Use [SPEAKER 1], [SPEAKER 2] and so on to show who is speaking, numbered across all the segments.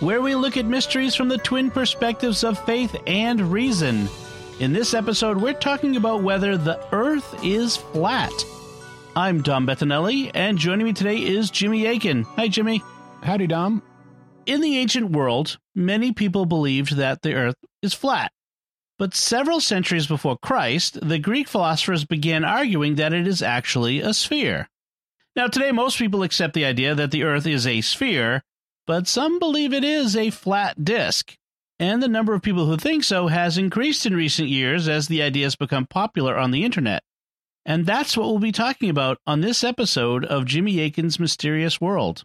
[SPEAKER 1] where we look at mysteries from the twin perspectives of faith and reason. In this episode, we're talking about whether the Earth is flat. I'm Dom Bettinelli, and joining me today is Jimmy Akin. Hi, Jimmy.
[SPEAKER 2] Howdy, Dom.
[SPEAKER 1] In the ancient world, many people believed that the Earth is flat. But several centuries before Christ, the Greek philosophers began arguing that it is actually a sphere. Now, today, most people accept the idea that the Earth is a sphere, but some believe it is a flat disk. And the number of people who think so has increased in recent years as the idea has become popular on the internet. And that's what we'll be talking about on this episode of Jimmy Akin's Mysterious World.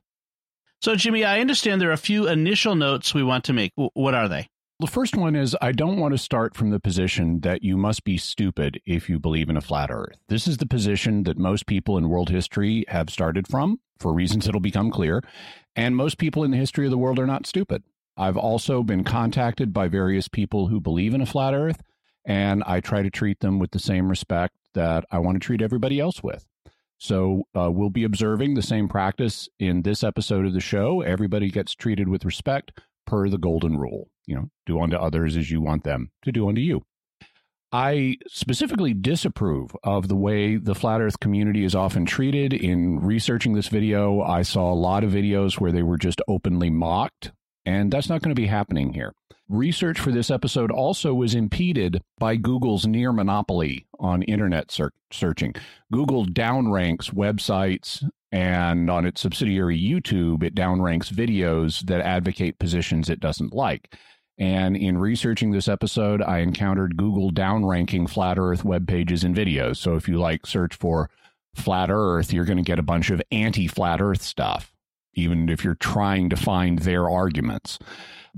[SPEAKER 1] So, Jimmy, I understand there are a few initial notes we want to make. What are they?
[SPEAKER 2] The first one is I don't want to start from the position that you must be stupid if you believe in a flat earth. This is the position that most people in world history have started from for reasons that'll become clear. And most people in the history of the world are not stupid. I've also been contacted by various people who believe in a flat earth, and I try to treat them with the same respect that I want to treat everybody else with. So uh, we'll be observing the same practice in this episode of the show. Everybody gets treated with respect per the golden rule. You know, do unto others as you want them to do unto you. I specifically disapprove of the way the flat earth community is often treated. In researching this video, I saw a lot of videos where they were just openly mocked, and that's not going to be happening here. Research for this episode also was impeded by Google's near monopoly on internet ser- searching. Google downranks websites and on its subsidiary YouTube, it downranks videos that advocate positions it doesn't like. And in researching this episode, I encountered Google downranking flat earth web pages and videos. So if you like search for flat earth, you're going to get a bunch of anti flat earth stuff, even if you're trying to find their arguments.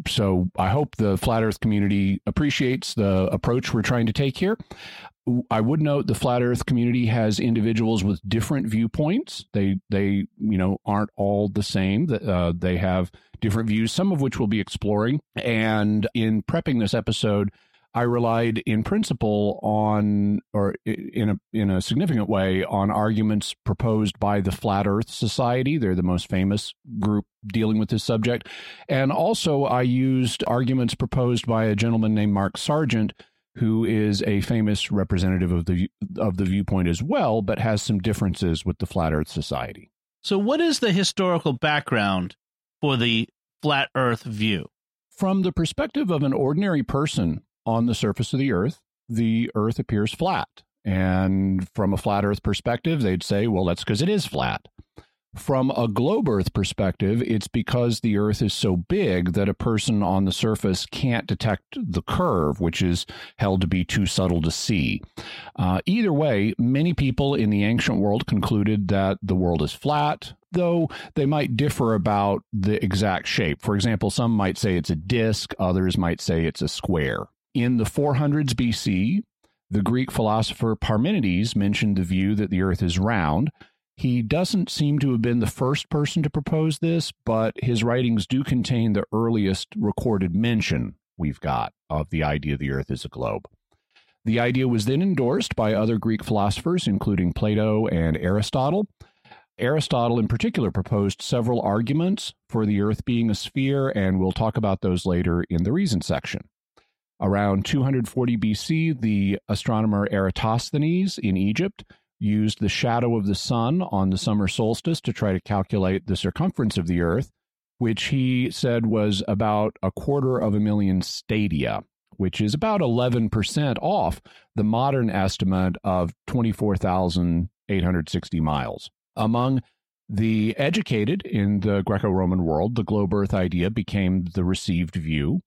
[SPEAKER 2] So I hope the flat earth community appreciates the approach we're trying to take here. I would note the flat Earth community has individuals with different viewpoints. They they you know aren't all the same. Uh, they have different views, some of which we'll be exploring. And in prepping this episode, I relied in principle on, or in a in a significant way, on arguments proposed by the Flat Earth Society. They're the most famous group dealing with this subject, and also I used arguments proposed by a gentleman named Mark Sargent who is a famous representative of the of the viewpoint as well, but has some differences with the Flat Earth Society.
[SPEAKER 1] So, what is the historical background for the flat Earth view?
[SPEAKER 2] From the perspective of an ordinary person on the surface of the Earth, the Earth appears flat. And from a flat Earth perspective, they'd say, well, that's because it is flat. From a globe Earth perspective, it's because the Earth is so big that a person on the surface can't detect the curve, which is held to be too subtle to see. Uh, either way, many people in the ancient world concluded that the world is flat, though they might differ about the exact shape. For example, some might say it's a disk, others might say it's a square. In the 400s BC, the Greek philosopher Parmenides mentioned the view that the earth is round. He doesn't seem to have been the first person to propose this, but his writings do contain the earliest recorded mention we've got of the idea the earth is a globe. The idea was then endorsed by other Greek philosophers, including Plato and Aristotle. Aristotle, in particular, proposed several arguments for the earth being a sphere, and we'll talk about those later in the reason section. Around 240 BC, the astronomer Eratosthenes in Egypt used the shadow of the sun on the summer solstice to try to calculate the circumference of the Earth, which he said was about a quarter of a million stadia, which is about 11% off the modern estimate of 24,860 miles. Among the educated in the Greco Roman world, the globe Earth idea became the received view.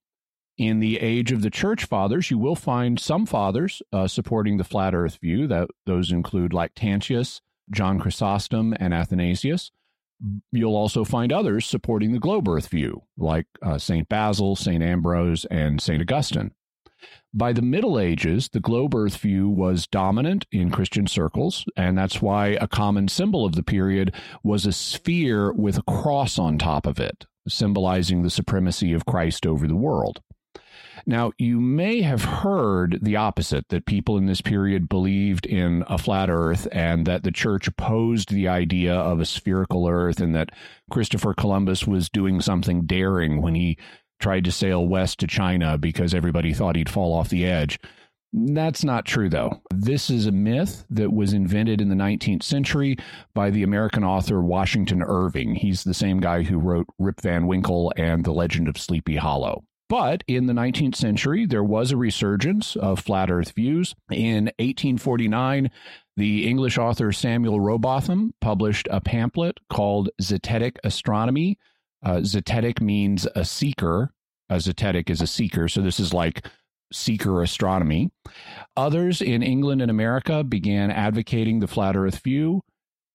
[SPEAKER 2] In the age of the church fathers, you will find some fathers uh, supporting the flat earth view. That those include Lactantius, John Chrysostom, and Athanasius. You'll also find others supporting the globe earth view, like uh, St. Basil, St. Ambrose, and St. Augustine. By the Middle Ages, the globe earth view was dominant in Christian circles, and that's why a common symbol of the period was a sphere with a cross on top of it, symbolizing the supremacy of Christ over the world. Now, you may have heard the opposite that people in this period believed in a flat earth and that the church opposed the idea of a spherical earth and that Christopher Columbus was doing something daring when he tried to sail west to China because everybody thought he'd fall off the edge. That's not true, though. This is a myth that was invented in the 19th century by the American author Washington Irving. He's the same guy who wrote Rip Van Winkle and The Legend of Sleepy Hollow. But in the 19th century, there was a resurgence of flat earth views. In 1849, the English author Samuel Rowbotham published a pamphlet called Zetetic Astronomy. Uh, zetetic means a seeker. A zetetic is a seeker. So this is like seeker astronomy. Others in England and America began advocating the flat earth view.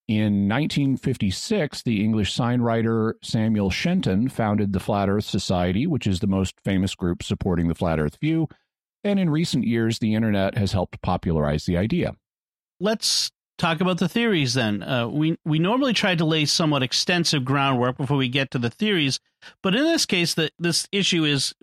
[SPEAKER 2] In 1956, the English sign writer Samuel Shenton founded the Flat Earth Society, which is the most famous group supporting the flat earth view. And in recent years, the internet has helped popularize the idea.
[SPEAKER 1] Let's talk about the theories then. Uh, we we normally try to lay somewhat extensive groundwork before we get to the theories, but in this case, the, this issue is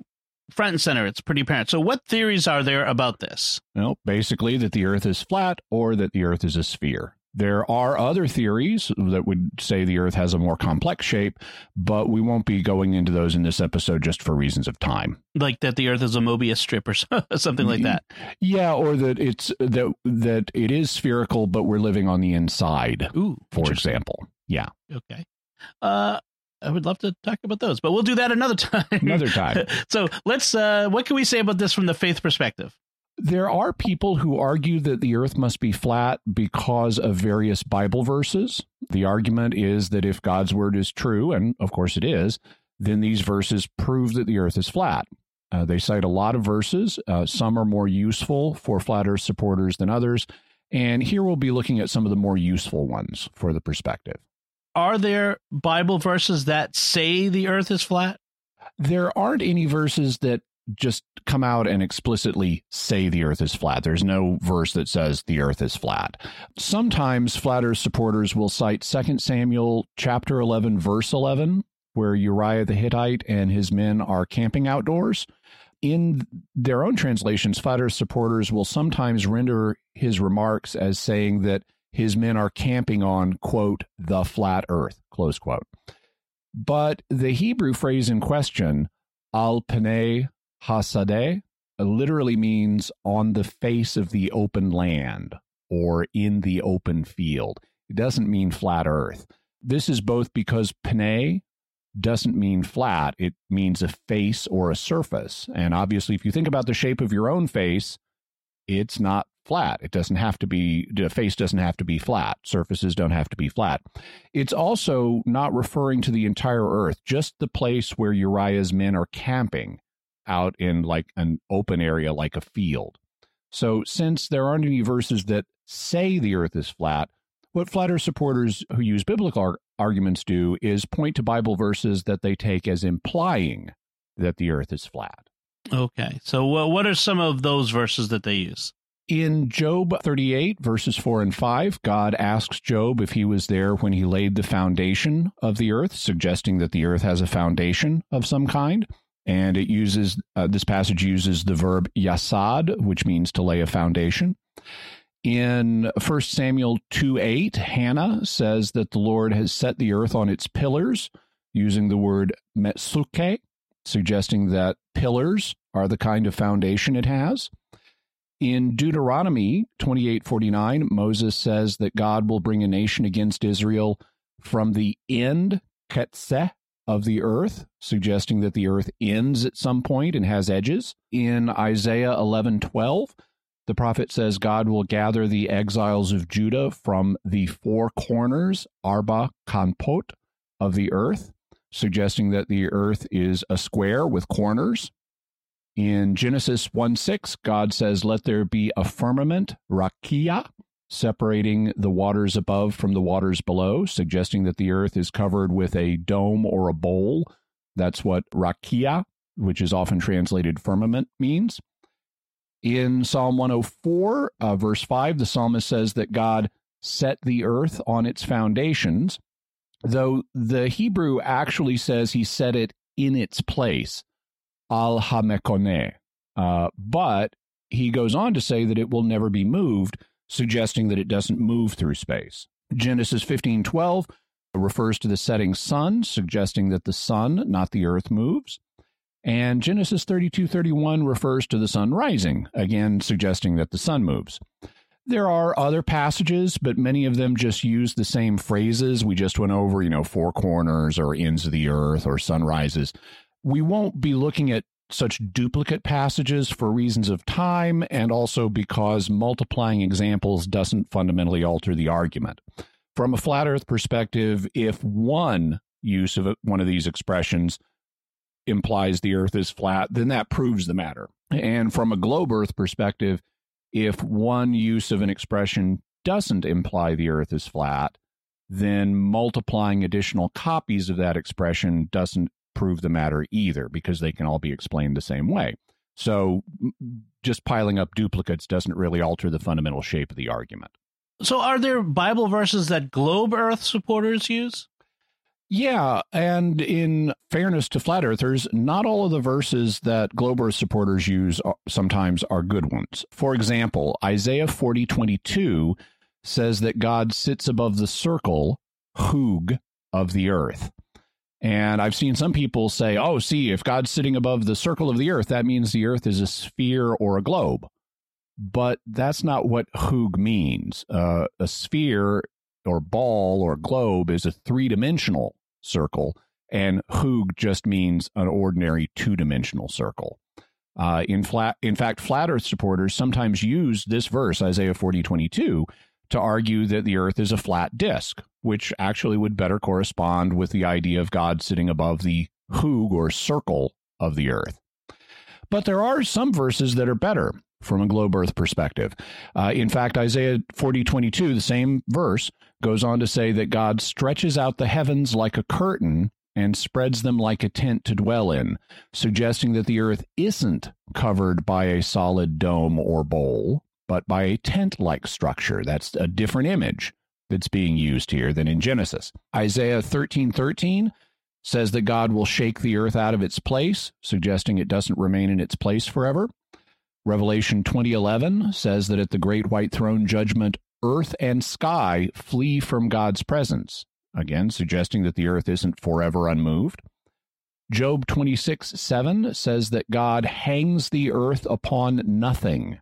[SPEAKER 1] front and center. It's pretty apparent. So, what theories are there about this?
[SPEAKER 2] Well, basically that the Earth is flat or that the Earth is a sphere. There are other theories that would say the Earth has a more complex shape, but we won't be going into those in this episode just for reasons of time.
[SPEAKER 1] Like that the Earth is a Mobius strip or something like that.
[SPEAKER 2] Yeah, or that it's that that it is spherical, but we're living on the inside.
[SPEAKER 1] Ooh,
[SPEAKER 2] for example. Yeah.
[SPEAKER 1] Okay. Uh, I would love to talk about those, but we'll do that another time.
[SPEAKER 2] Another time.
[SPEAKER 1] so let's. Uh, what can we say about this from the faith perspective?
[SPEAKER 2] There are people who argue that the earth must be flat because of various Bible verses. The argument is that if God's word is true, and of course it is, then these verses prove that the earth is flat. Uh, they cite a lot of verses. Uh, some are more useful for flat earth supporters than others. And here we'll be looking at some of the more useful ones for the perspective.
[SPEAKER 1] Are there Bible verses that say the earth is flat?
[SPEAKER 2] There aren't any verses that just come out and explicitly say the earth is flat. There's no verse that says the earth is flat. Sometimes flat earth supporters will cite 2 Samuel chapter 11 verse 11 where Uriah the Hittite and his men are camping outdoors. In their own translations, flat earth supporters will sometimes render his remarks as saying that his men are camping on quote the flat earth close quote. But the Hebrew phrase in question, al panei Hasadeh uh, literally means on the face of the open land or in the open field. It doesn't mean flat earth. This is both because panei doesn't mean flat, it means a face or a surface. And obviously, if you think about the shape of your own face, it's not flat. It doesn't have to be, the face doesn't have to be flat. Surfaces don't have to be flat. It's also not referring to the entire earth, just the place where Uriah's men are camping out in like an open area like a field. So, since there aren't any verses that say the earth is flat, what flat earth supporters who use biblical ar- arguments do is point to Bible verses that they take as implying that the earth is flat.
[SPEAKER 1] Okay. So, uh, what are some of those verses that they use?
[SPEAKER 2] In Job 38, verses 4 and 5, God asks Job if he was there when he laid the foundation of the earth, suggesting that the earth has a foundation of some kind and it uses uh, this passage uses the verb yasad, which means to lay a foundation. In 1 Samuel 2 8, Hannah says that the Lord has set the earth on its pillars, using the word metsuke, suggesting that pillars are the kind of foundation it has. In Deuteronomy 28:49, Moses says that God will bring a nation against Israel from the end, Ketseh, of the earth, suggesting that the earth ends at some point and has edges. In Isaiah 11:12, the prophet says God will gather the exiles of Judah from the four corners, Arba Kanpot, of the earth, suggesting that the earth is a square with corners. In Genesis 1 6, God says, Let there be a firmament, Rakia, separating the waters above from the waters below, suggesting that the earth is covered with a dome or a bowl. That's what rakia, which is often translated firmament, means. In Psalm 104, uh, verse 5, the psalmist says that God set the earth on its foundations, though the Hebrew actually says he set it in its place, al hamekoneh. Uh, but he goes on to say that it will never be moved, suggesting that it doesn't move through space. Genesis 15:12 refers to the setting sun, suggesting that the sun, not the earth, moves. And Genesis 32:31 refers to the sun rising, again suggesting that the sun moves. There are other passages, but many of them just use the same phrases. We just went over, you know, four corners or ends of the earth or sunrises. We won't be looking at such duplicate passages for reasons of time and also because multiplying examples doesn't fundamentally alter the argument. From a flat earth perspective, if one use of one of these expressions implies the earth is flat, then that proves the matter. And from a globe earth perspective, if one use of an expression doesn't imply the earth is flat, then multiplying additional copies of that expression doesn't prove the matter either because they can all be explained the same way. So just piling up duplicates doesn't really alter the fundamental shape of the argument.
[SPEAKER 1] So are there Bible verses that globe earth supporters use?
[SPEAKER 2] Yeah, and in fairness to flat earthers, not all of the verses that globe earth supporters use are, sometimes are good ones. For example, Isaiah 40:22 says that God sits above the circle, hug, of the earth. And I've seen some people say, oh, see, if God's sitting above the circle of the earth, that means the earth is a sphere or a globe. But that's not what Hug means. Uh, a sphere or ball or globe is a three dimensional circle, and Hug just means an ordinary two dimensional circle. Uh, in flat, in fact, flat Earth supporters sometimes use this verse, Isaiah forty twenty two, to argue that the Earth is a flat disk, which actually would better correspond with the idea of God sitting above the hug or circle of the Earth. But there are some verses that are better from a globe Earth perspective. Uh, in fact, Isaiah 40 22, the same verse, goes on to say that God stretches out the heavens like a curtain and spreads them like a tent to dwell in, suggesting that the earth isn't covered by a solid dome or bowl, but by a tent like structure. That's a different image that's being used here than in Genesis. Isaiah 13 13 says that God will shake the earth out of its place, suggesting it doesn't remain in its place forever. Revelation 2011 says that at the great white throne judgment, earth and sky flee from God's presence, again, suggesting that the earth isn't forever unmoved. Job 26 7 says that God hangs the earth upon nothing,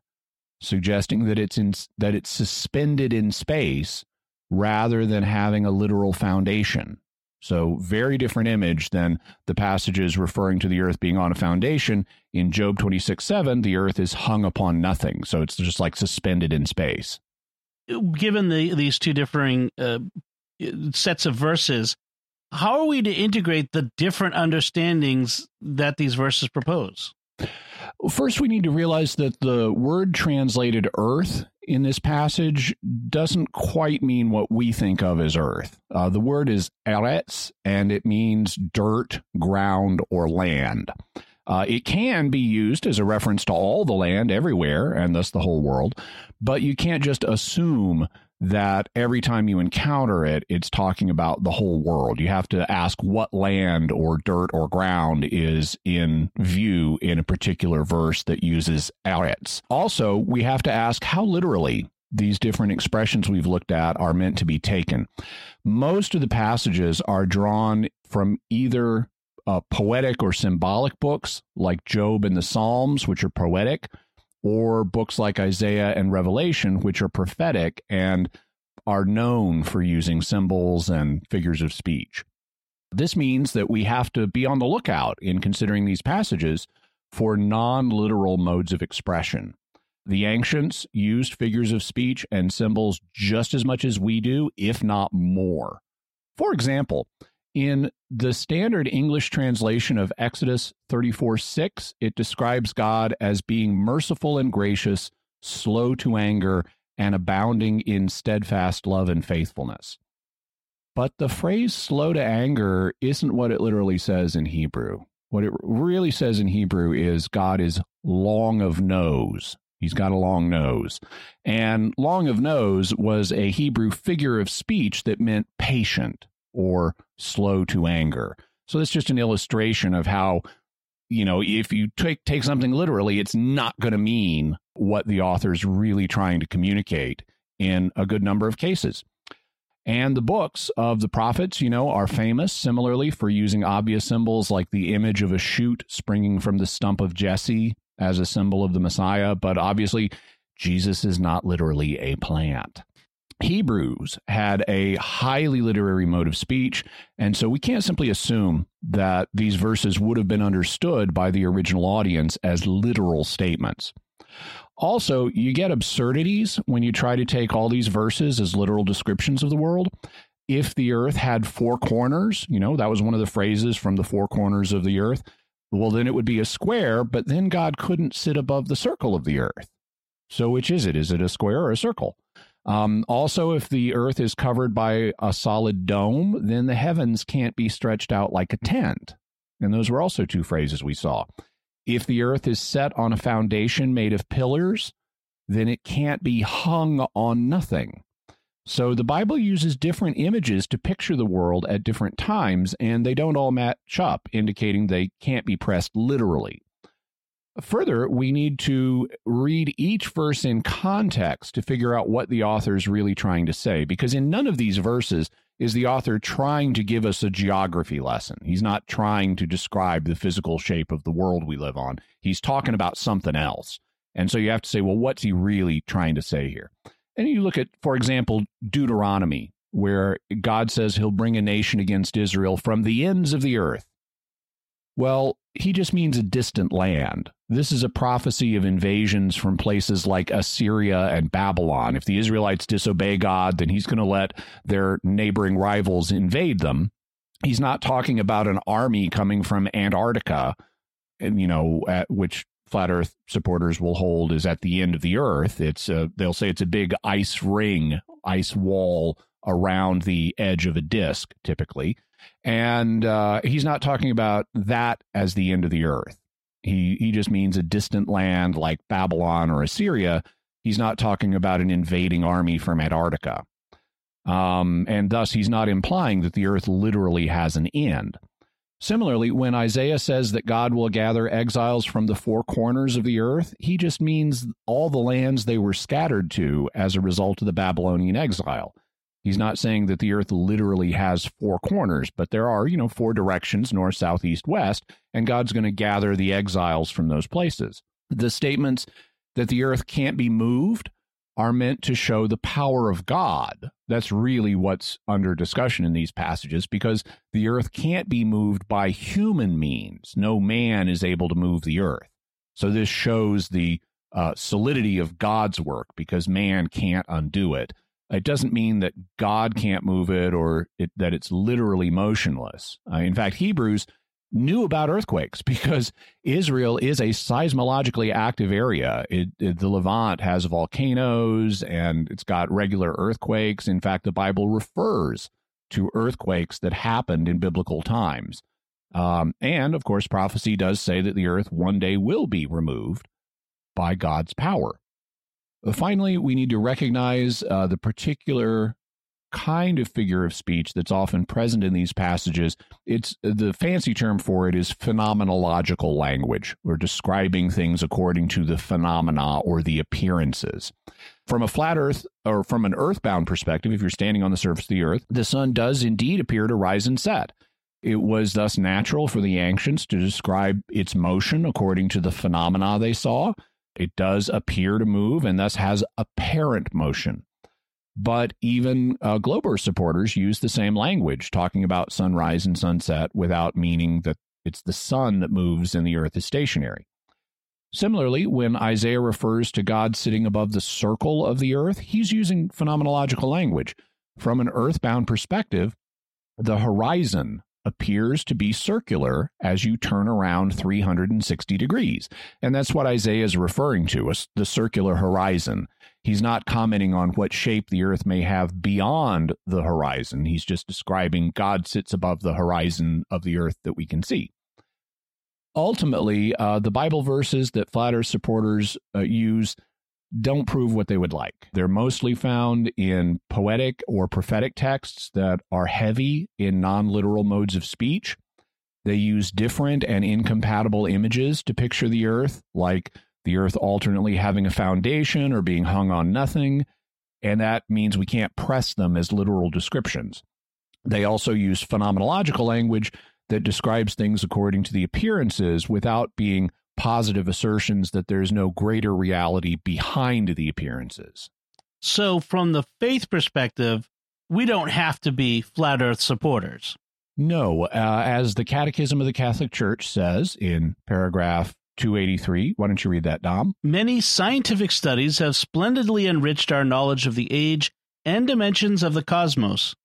[SPEAKER 2] suggesting that it's in, that it's suspended in space rather than having a literal foundation. So, very different image than the passages referring to the earth being on a foundation. In Job 26 7, the earth is hung upon nothing. So, it's just like suspended in space.
[SPEAKER 1] Given the, these two differing uh, sets of verses, how are we to integrate the different understandings that these verses propose?
[SPEAKER 2] First, we need to realize that the word translated earth in this passage doesn't quite mean what we think of as earth. Uh, the word is eretz, and it means dirt, ground, or land. Uh, it can be used as a reference to all the land everywhere, and thus the whole world, but you can't just assume that every time you encounter it, it's talking about the whole world. You have to ask what land or dirt or ground is in view in a particular verse that uses eretz. Also, we have to ask how literally these different expressions we've looked at are meant to be taken. Most of the passages are drawn from either uh, poetic or symbolic books like Job and the Psalms, which are poetic, or books like Isaiah and Revelation, which are prophetic and are known for using symbols and figures of speech. This means that we have to be on the lookout in considering these passages for non literal modes of expression. The ancients used figures of speech and symbols just as much as we do, if not more. For example, in the standard English translation of Exodus 34 6, it describes God as being merciful and gracious, slow to anger, and abounding in steadfast love and faithfulness. But the phrase slow to anger isn't what it literally says in Hebrew. What it really says in Hebrew is God is long of nose. He's got a long nose. And long of nose was a Hebrew figure of speech that meant patient or slow to anger. So that's just an illustration of how, you know, if you take take something literally, it's not going to mean what the author's really trying to communicate in a good number of cases. And the books of the prophets, you know, are famous similarly for using obvious symbols like the image of a shoot springing from the stump of Jesse as a symbol of the Messiah. But obviously, Jesus is not literally a plant. Hebrews had a highly literary mode of speech, and so we can't simply assume that these verses would have been understood by the original audience as literal statements. Also, you get absurdities when you try to take all these verses as literal descriptions of the world. If the earth had four corners, you know, that was one of the phrases from the four corners of the earth, well, then it would be a square, but then God couldn't sit above the circle of the earth. So, which is it? Is it a square or a circle? Um, also, if the earth is covered by a solid dome, then the heavens can't be stretched out like a tent. And those were also two phrases we saw. If the earth is set on a foundation made of pillars, then it can't be hung on nothing. So the Bible uses different images to picture the world at different times, and they don't all match up, indicating they can't be pressed literally. Further, we need to read each verse in context to figure out what the author is really trying to say, because in none of these verses is the author trying to give us a geography lesson. He's not trying to describe the physical shape of the world we live on. He's talking about something else. And so you have to say, well, what's he really trying to say here? And you look at, for example, Deuteronomy, where God says he'll bring a nation against Israel from the ends of the earth. Well, he just means a distant land. This is a prophecy of invasions from places like Assyria and Babylon. If the Israelites disobey God, then he's going to let their neighboring rivals invade them. He's not talking about an army coming from Antarctica, you know, which flat Earth supporters will hold is at the end of the Earth. It's a, they'll say it's a big ice ring, ice wall around the edge of a disk, typically. And uh, he's not talking about that as the end of the earth. He he just means a distant land like Babylon or Assyria. He's not talking about an invading army from Antarctica. Um, and thus, he's not implying that the earth literally has an end. Similarly, when Isaiah says that God will gather exiles from the four corners of the earth, he just means all the lands they were scattered to as a result of the Babylonian exile. He's not saying that the earth literally has four corners, but there are, you know, four directions north, south, east, west, and God's going to gather the exiles from those places. The statements that the earth can't be moved are meant to show the power of God. That's really what's under discussion in these passages because the earth can't be moved by human means. No man is able to move the earth. So this shows the uh, solidity of God's work because man can't undo it. It doesn't mean that God can't move it or it, that it's literally motionless. Uh, in fact, Hebrews knew about earthquakes because Israel is a seismologically active area. It, it, the Levant has volcanoes and it's got regular earthquakes. In fact, the Bible refers to earthquakes that happened in biblical times. Um, and of course, prophecy does say that the earth one day will be removed by God's power. Finally, we need to recognize uh, the particular kind of figure of speech that's often present in these passages. It's the fancy term for it is phenomenological language. We're describing things according to the phenomena or the appearances. From a flat earth or from an earthbound perspective, if you're standing on the surface of the earth, the sun does indeed appear to rise and set. It was thus natural for the ancients to describe its motion according to the phenomena they saw. It does appear to move and thus has apparent motion. But even uh, Glober supporters use the same language, talking about sunrise and sunset without meaning that it's the sun that moves and the earth is stationary. Similarly, when Isaiah refers to God sitting above the circle of the earth, he's using phenomenological language. From an earthbound perspective, the horizon appears to be circular as you turn around 360 degrees. And that's what Isaiah is referring to, the circular horizon. He's not commenting on what shape the earth may have beyond the horizon. He's just describing God sits above the horizon of the earth that we can see. Ultimately, uh, the Bible verses that flat earth supporters uh, use don't prove what they would like. They're mostly found in poetic or prophetic texts that are heavy in non literal modes of speech. They use different and incompatible images to picture the earth, like the earth alternately having a foundation or being hung on nothing. And that means we can't press them as literal descriptions. They also use phenomenological language that describes things according to the appearances without being positive assertions that there's no greater reality behind the appearances.
[SPEAKER 1] So, from the faith perspective, we don't have to be flat earth supporters.
[SPEAKER 2] No, uh, as the Catechism of the Catholic Church says in paragraph 283, why don't you read that, Dom?
[SPEAKER 1] Many scientific studies have splendidly enriched our knowledge of the age and dimensions of the cosmos.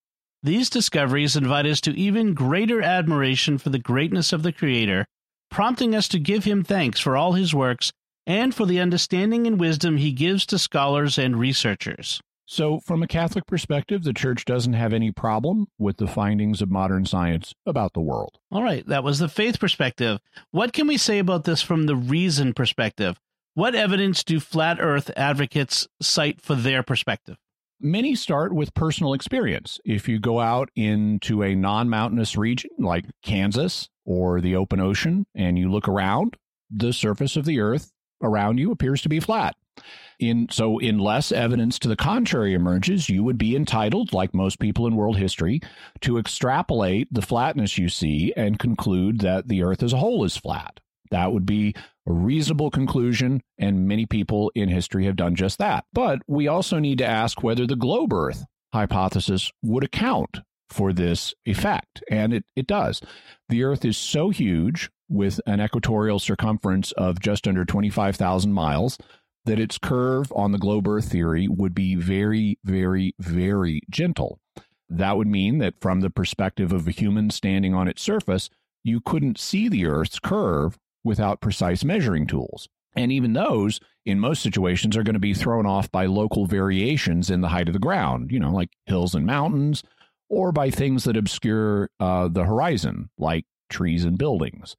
[SPEAKER 1] These discoveries invite us to even greater admiration for the greatness of the Creator prompting us to give him thanks for all his works and for the understanding and wisdom he gives to scholars and researchers.
[SPEAKER 2] So, from a Catholic perspective, the Church doesn't have any problem with the findings of modern science about the world.
[SPEAKER 1] All right, that was the faith perspective. What can we say about this from the reason perspective? What evidence do flat earth advocates cite for their perspective?
[SPEAKER 2] Many start with personal experience. If you go out into a non mountainous region like Kansas or the open ocean and you look around, the surface of the earth around you appears to be flat. In so unless evidence to the contrary emerges, you would be entitled, like most people in world history, to extrapolate the flatness you see and conclude that the earth as a whole is flat. That would be a reasonable conclusion, and many people in history have done just that. But we also need to ask whether the globe Earth hypothesis would account for this effect, and it, it does. The Earth is so huge, with an equatorial circumference of just under 25,000 miles, that its curve on the globe Earth theory would be very, very, very gentle. That would mean that from the perspective of a human standing on its surface, you couldn't see the Earth's curve without precise measuring tools. And even those, in most situations, are going to be thrown off by local variations in the height of the ground, you know, like hills and mountains, or by things that obscure uh, the horizon, like trees and buildings.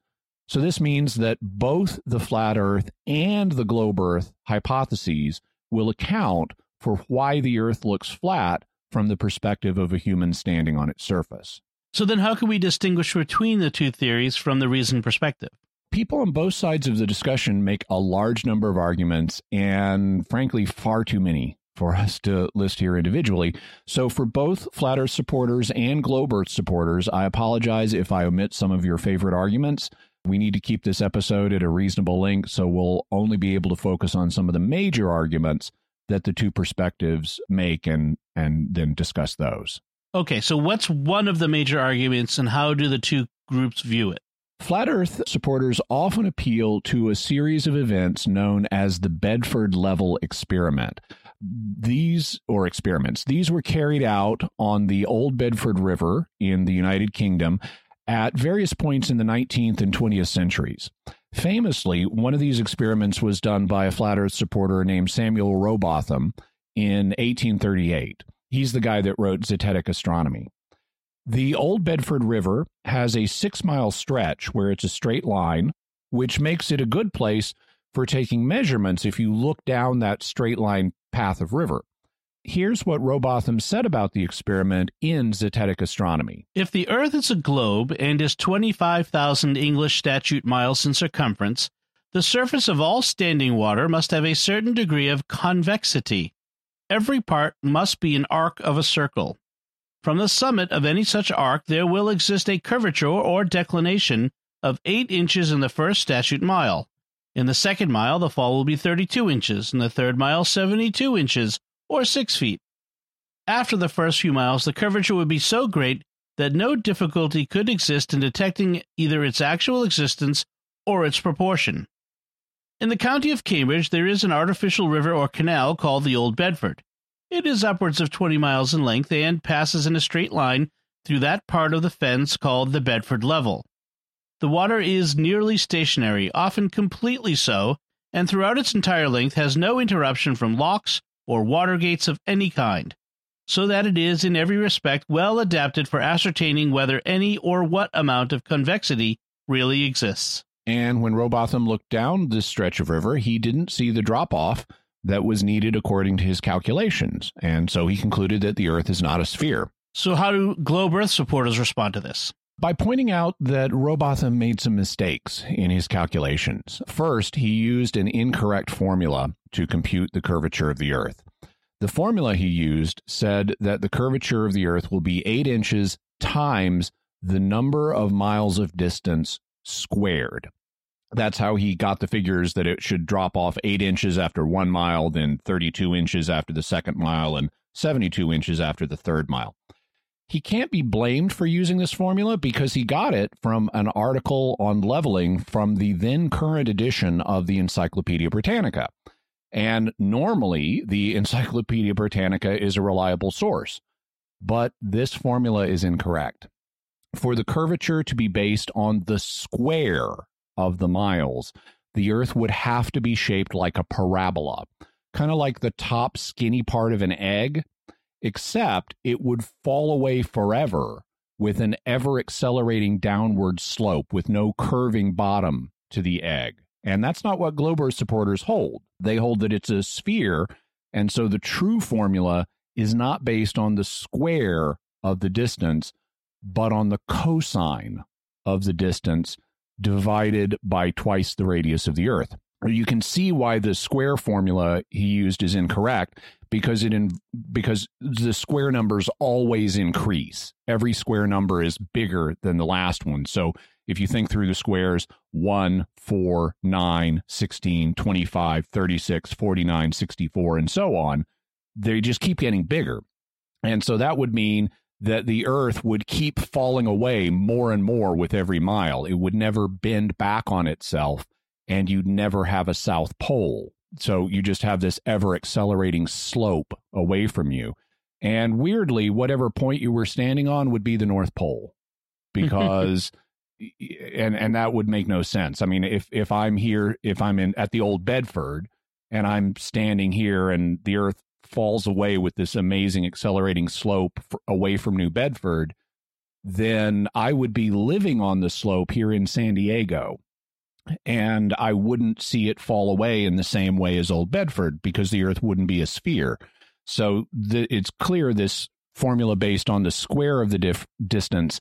[SPEAKER 2] So this means that both the flat Earth and the globe Earth hypotheses will account for why the Earth looks flat from the perspective of a human standing on its surface.
[SPEAKER 1] So then, how can we distinguish between the two theories from the reason perspective?
[SPEAKER 2] People on both sides of the discussion make a large number of arguments, and frankly, far too many for us to list here individually. So, for both Flat Earth supporters and Globe Earth supporters, I apologize if I omit some of your favorite arguments. We need to keep this episode at a reasonable length, so we'll only be able to focus on some of the major arguments that the two perspectives make and, and then discuss those.
[SPEAKER 1] Okay, so what's one of the major arguments, and how do the two groups view it?
[SPEAKER 2] Flat Earth supporters often appeal to a series of events known as the Bedford Level Experiment. These or experiments these were carried out on the old bedford river in the united kingdom at various points in the 19th and 20th centuries. Famously one of these experiments was done by a flat earth supporter named samuel rowbotham in 1838 he's the guy that wrote zetetic astronomy the old bedford river has a six mile stretch where it's a straight line which makes it a good place for taking measurements if you look down that straight line path of river. Here's what Rowbotham said about the experiment in Zetetic Astronomy.
[SPEAKER 1] If the Earth is a globe and is 25,000 English statute miles in circumference, the surface of all standing water must have a certain degree of convexity. Every part must be an arc of a circle. From the summit of any such arc, there will exist a curvature or declination of 8 inches in the first statute mile, in the second mile, the fall will be 32 inches, in the third mile, 72 inches, or 6 feet. After the first few miles, the curvature would be so great that no difficulty could exist in detecting either its actual existence or its proportion. In the county of Cambridge, there is an artificial river or canal called the Old Bedford. It is upwards of 20 miles in length and passes in a straight line through that part of the fens called the Bedford Level. The water is nearly stationary, often completely so, and throughout its entire length has no interruption from locks or water gates of any kind, so that it is in every respect well adapted for ascertaining whether any or what amount of convexity really exists.
[SPEAKER 2] And when Rowbotham looked down this stretch of river, he didn't see the drop off that was needed according to his calculations. And so he concluded that the Earth is not a sphere.
[SPEAKER 1] So, how do globe Earth supporters respond to this?
[SPEAKER 2] By pointing out that Rowbotham made some mistakes in his calculations. First, he used an incorrect formula to compute the curvature of the Earth. The formula he used said that the curvature of the Earth will be 8 inches times the number of miles of distance squared. That's how he got the figures that it should drop off 8 inches after one mile, then 32 inches after the second mile, and 72 inches after the third mile. He can't be blamed for using this formula because he got it from an article on leveling from the then current edition of the Encyclopedia Britannica. And normally, the Encyclopedia Britannica is a reliable source, but this formula is incorrect. For the curvature to be based on the square of the miles, the Earth would have to be shaped like a parabola, kind of like the top skinny part of an egg, except it would fall away forever with an ever accelerating downward slope with no curving bottom to the egg. And that's not what Globe Earth supporters hold. They hold that it's a sphere. And so the true formula is not based on the square of the distance, but on the cosine of the distance divided by twice the radius of the Earth. You can see why the square formula he used is incorrect because it in, because the square numbers always increase. Every square number is bigger than the last one. So if you think through the squares 1, 4, 9, 16, 25, 36, 49, 64, and so on, they just keep getting bigger. And so that would mean that the earth would keep falling away more and more with every mile. It would never bend back on itself, and you'd never have a south pole. So you just have this ever accelerating slope away from you. And weirdly, whatever point you were standing on would be the North Pole because and and that would make no sense. I mean, if if I'm here, if I'm in at the old Bedford, and I'm standing here, and the Earth falls away with this amazing accelerating slope f- away from New Bedford, then I would be living on the slope here in San Diego. And I wouldn't see it fall away in the same way as Old Bedford because the Earth wouldn't be a sphere. So the, it's clear this formula based on the square of the distance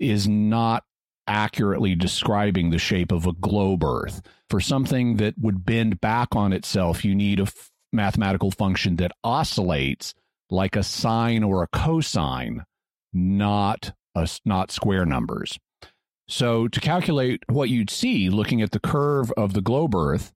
[SPEAKER 2] is not accurately describing the shape of a globe Earth. For something that would bend back on itself, you need a mathematical function that oscillates like a sine or a cosine, not a, not square numbers. So to calculate what you'd see looking at the curve of the globe Earth,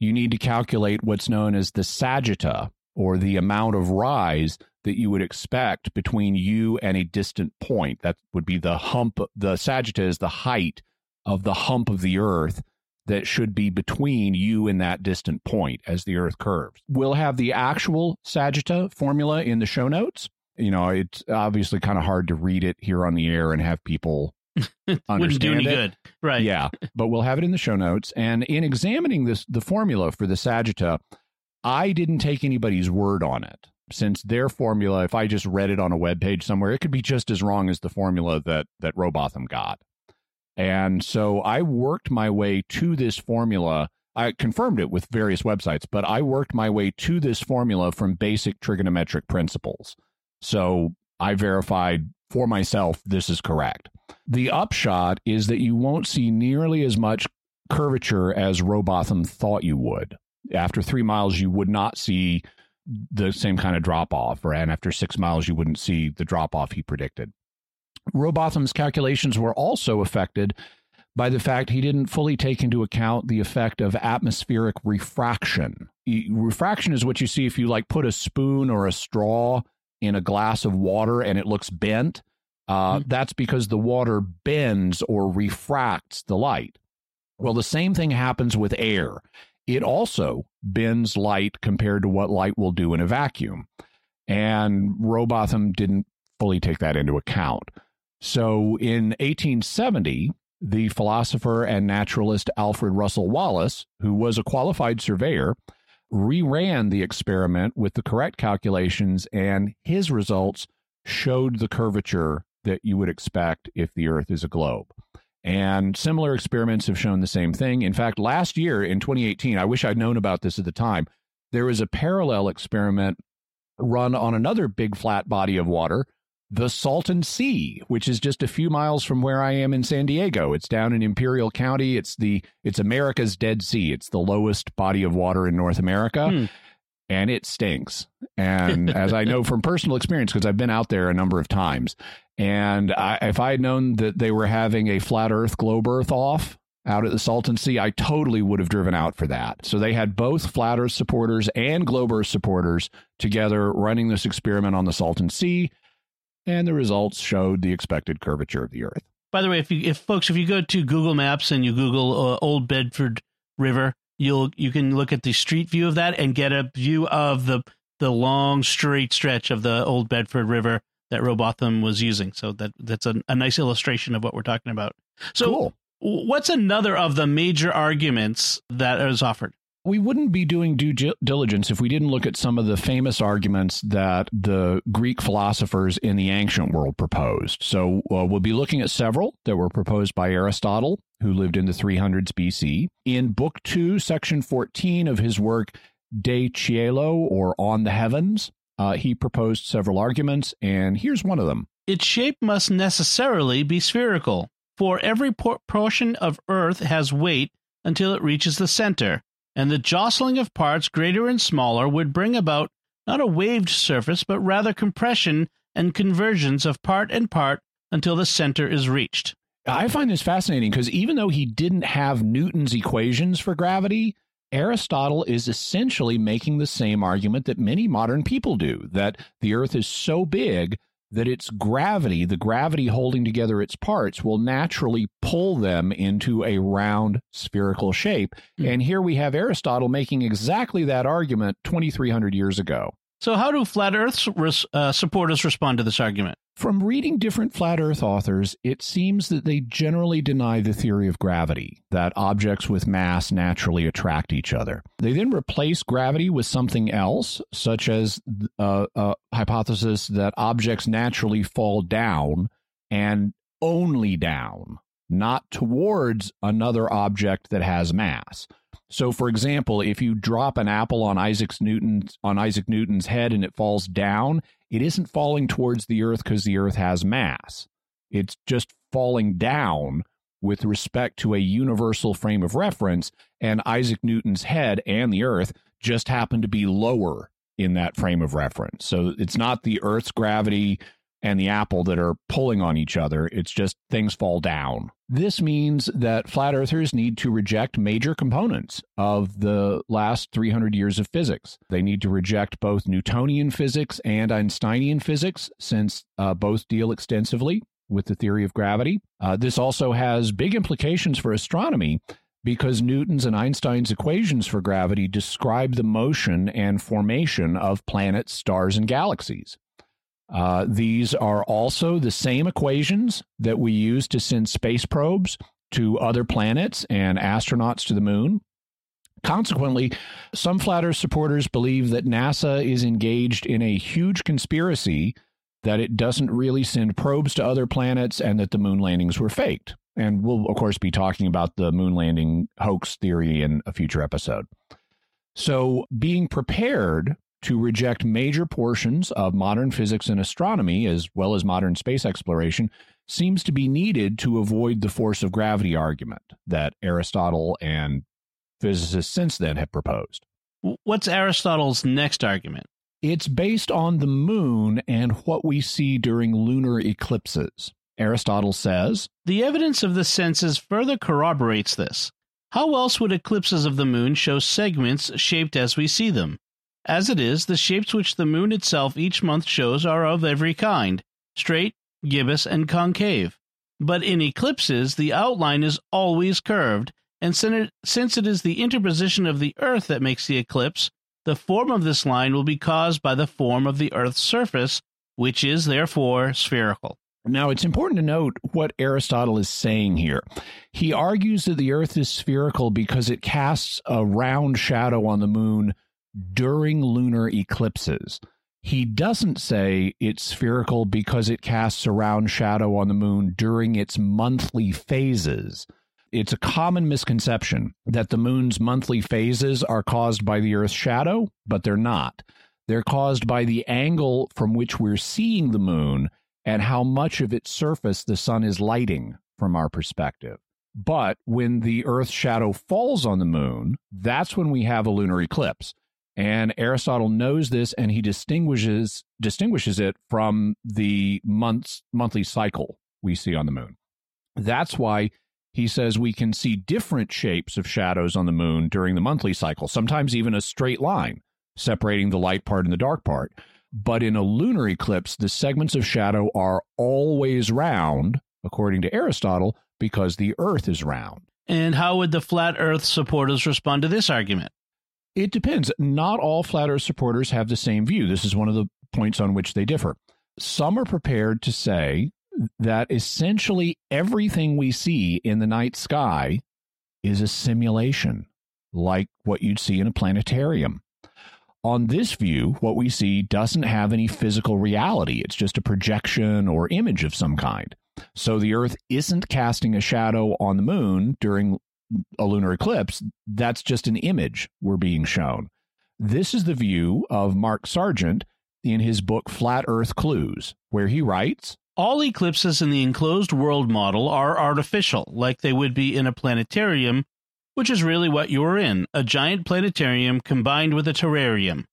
[SPEAKER 2] you need to calculate what's known as the sagitta, or the amount of rise that you would expect between you and a distant point. That would be the hump. The sagitta is the height of the hump of the Earth that should be between you and that distant point as the Earth curves. We'll have the actual sagitta formula in the show notes. You know, it's obviously kind of hard to read it here on the air and have people
[SPEAKER 1] Wouldn't do any
[SPEAKER 2] it.
[SPEAKER 1] good. Right.
[SPEAKER 2] Yeah, but we'll have it in the show notes. And in examining this, the formula for the sagitta, I didn't take anybody's word on it since their formula, if I just read it on a web page somewhere, it could be just as wrong as the formula that that Rowbotham got. And so I worked my way to this formula. I confirmed it with various websites, but I worked my way to this formula from basic trigonometric principles. So I verified for myself this is correct. The upshot is that you won't see nearly as much curvature as Rowbotham thought you would. After three miles, you would not see the same kind of drop off, and after six miles, you wouldn't see the drop off he predicted. Rowbotham's calculations were also affected by the fact he didn't fully take into account the effect of atmospheric refraction. Refraction is what you see if you like put a spoon or a straw in a glass of water and it looks bent. Uh, mm-hmm. That's because the water bends or refracts the light. Well, the same thing happens with air. It also bends light compared to what light will do in a vacuum. And Rowbotham didn't fully take that into account. So in 1870, the philosopher and naturalist Alfred Russel Wallace, who was a qualified surveyor, reran the experiment with the correct calculations, and his results showed the curvature that you would expect if the Earth is a globe. And similar experiments have shown the same thing. In fact, last year in 2018, I wish I'd known about this at the time. there was a parallel experiment run on another big flat body of water, the Salton Sea, which is just a few miles from where I am in San Diego. It's down in Imperial County. It's the it's America's Dead Sea. It's the lowest body of water in North America.
[SPEAKER 1] Hmm.
[SPEAKER 2] And it stinks. And as I know from personal experience, because I've been out there a number of times, and I, if I had known that they were having a flat Earth globe Earth off out at the Salton Sea, I totally would have driven out for that. So they had both flat Earth supporters and globe Earth supporters together running this experiment on the Salton Sea, and the results showed the expected curvature of the Earth.
[SPEAKER 1] By the way, if you if folks if you go to Google Maps and you Google uh, Old Bedford River, you'll you can look at the street view of that and get a view of the the long straight stretch of the Old Bedford River that Rowbotham was using. So that that's a, a nice illustration of what we're talking about. So
[SPEAKER 2] cool.
[SPEAKER 1] what's another of the major arguments that is offered?
[SPEAKER 2] We wouldn't be doing due diligence if we didn't look at some of the famous arguments that the Greek philosophers in the ancient world proposed. So uh, we'll be looking at several that were proposed by Aristotle, who lived in the 300s BC. In Book 2, Section 14 of his work De Caelo, or On the Heavens, uh, he proposed several arguments, and here's one of them.
[SPEAKER 1] Its shape must necessarily be spherical, for every portion of Earth has weight until it reaches the center and the jostling of parts greater and smaller would bring about not a waved surface, but rather compression and convergence of part and part until the center is reached.
[SPEAKER 2] I find this fascinating because even though he didn't have Newton's equations for gravity, Aristotle is essentially making the same argument that many modern people do that the Earth is so big that its gravity, the gravity holding together its parts, will naturally pull them into a round spherical shape. Mm. And here we have Aristotle making exactly that argument 2,300 years ago.
[SPEAKER 1] So, how do flat Earth uh, supporters respond to this argument?
[SPEAKER 2] From reading different flat Earth authors, it seems that they generally deny the theory of gravity, that objects with mass naturally attract each other. They then replace gravity with something else, such as uh, a hypothesis that objects naturally fall down and only down, not towards another object that has mass. So, for example, if you drop an apple on Isaac Newton's on Isaac Newton's head and it falls down, it isn't falling towards the Earth because the Earth has mass. It's just falling down with respect to a universal frame of reference, and Isaac Newton's head and the Earth just happen to be lower in that frame of reference. So it's not the Earth's gravity and the apple that are pulling on each other. It's just things fall down. This means that flat earthers need to reject major components of the last 300 years of physics. They need to reject both Newtonian physics and Einsteinian physics, since uh, both deal extensively with the theory of gravity. Uh, this also has big implications for astronomy because Newton's and Einstein's equations for gravity describe the motion and formation of planets, stars, and galaxies. Uh, these are also the same equations that we use to send space probes to other planets and astronauts to the moon. Consequently, some flat Earth supporters believe that NASA is engaged in a huge conspiracy that it doesn't really send probes to other planets and that the moon landings were faked. And we'll, of course, be talking about the moon landing hoax theory in a future episode. So, being prepared to reject major portions of modern physics and astronomy, as well as modern space exploration, seems to be needed to avoid the force of gravity argument that Aristotle and physicists since then have proposed.
[SPEAKER 1] What's Aristotle's next argument?
[SPEAKER 2] It's based on the moon and what we see during lunar eclipses. Aristotle says
[SPEAKER 1] The evidence of the senses further corroborates this. How else would eclipses of the moon show segments shaped as we see them? As it is, the shapes which the moon itself each month shows are of every kind straight, gibbous, and concave. But in eclipses, the outline is always curved, and since it is the interposition of the Earth that makes the eclipse, the form of this line will be caused by the form of the Earth's surface, which is therefore spherical.
[SPEAKER 2] Now, it's important to note what Aristotle is saying here. He argues that the Earth is spherical because it casts a round shadow on the moon during lunar eclipses. He doesn't say it's spherical because it casts a round shadow on the moon during its monthly phases. It's a common misconception that the moon's monthly phases are caused by the Earth's shadow, but they're not. They're caused by the angle from which we're seeing the moon and how much of its surface the sun is lighting from our perspective. But when the Earth's shadow falls on the moon, that's when we have a lunar eclipse. And Aristotle knows this and he distinguishes distinguishes it from the months monthly cycle we see on the moon. That's why he says we can see different shapes of shadows on the moon during the monthly cycle, sometimes even a straight line separating the light part and the dark part. But in a lunar eclipse, the segments of shadow are always round, according to Aristotle, because the Earth is round.
[SPEAKER 1] And how would the flat Earth supporters respond to this argument?
[SPEAKER 2] It depends. Not all flat Earth supporters have the same view. This is one of the points on which they differ. Some are prepared to say that essentially everything we see in the night sky is a simulation, like what you'd see in a planetarium. On this view, what we see doesn't have any physical reality. It's just a projection or image of some kind. So the Earth isn't casting a shadow on the moon during a lunar eclipse. That's just an image we're being shown. This is the view of Mark Sargent in his book Flat Earth Clues, where he writes
[SPEAKER 1] all eclipses in the enclosed world model are artificial, like they would be in a planetarium, which is really what you're in a giant planetarium combined with a terrarium.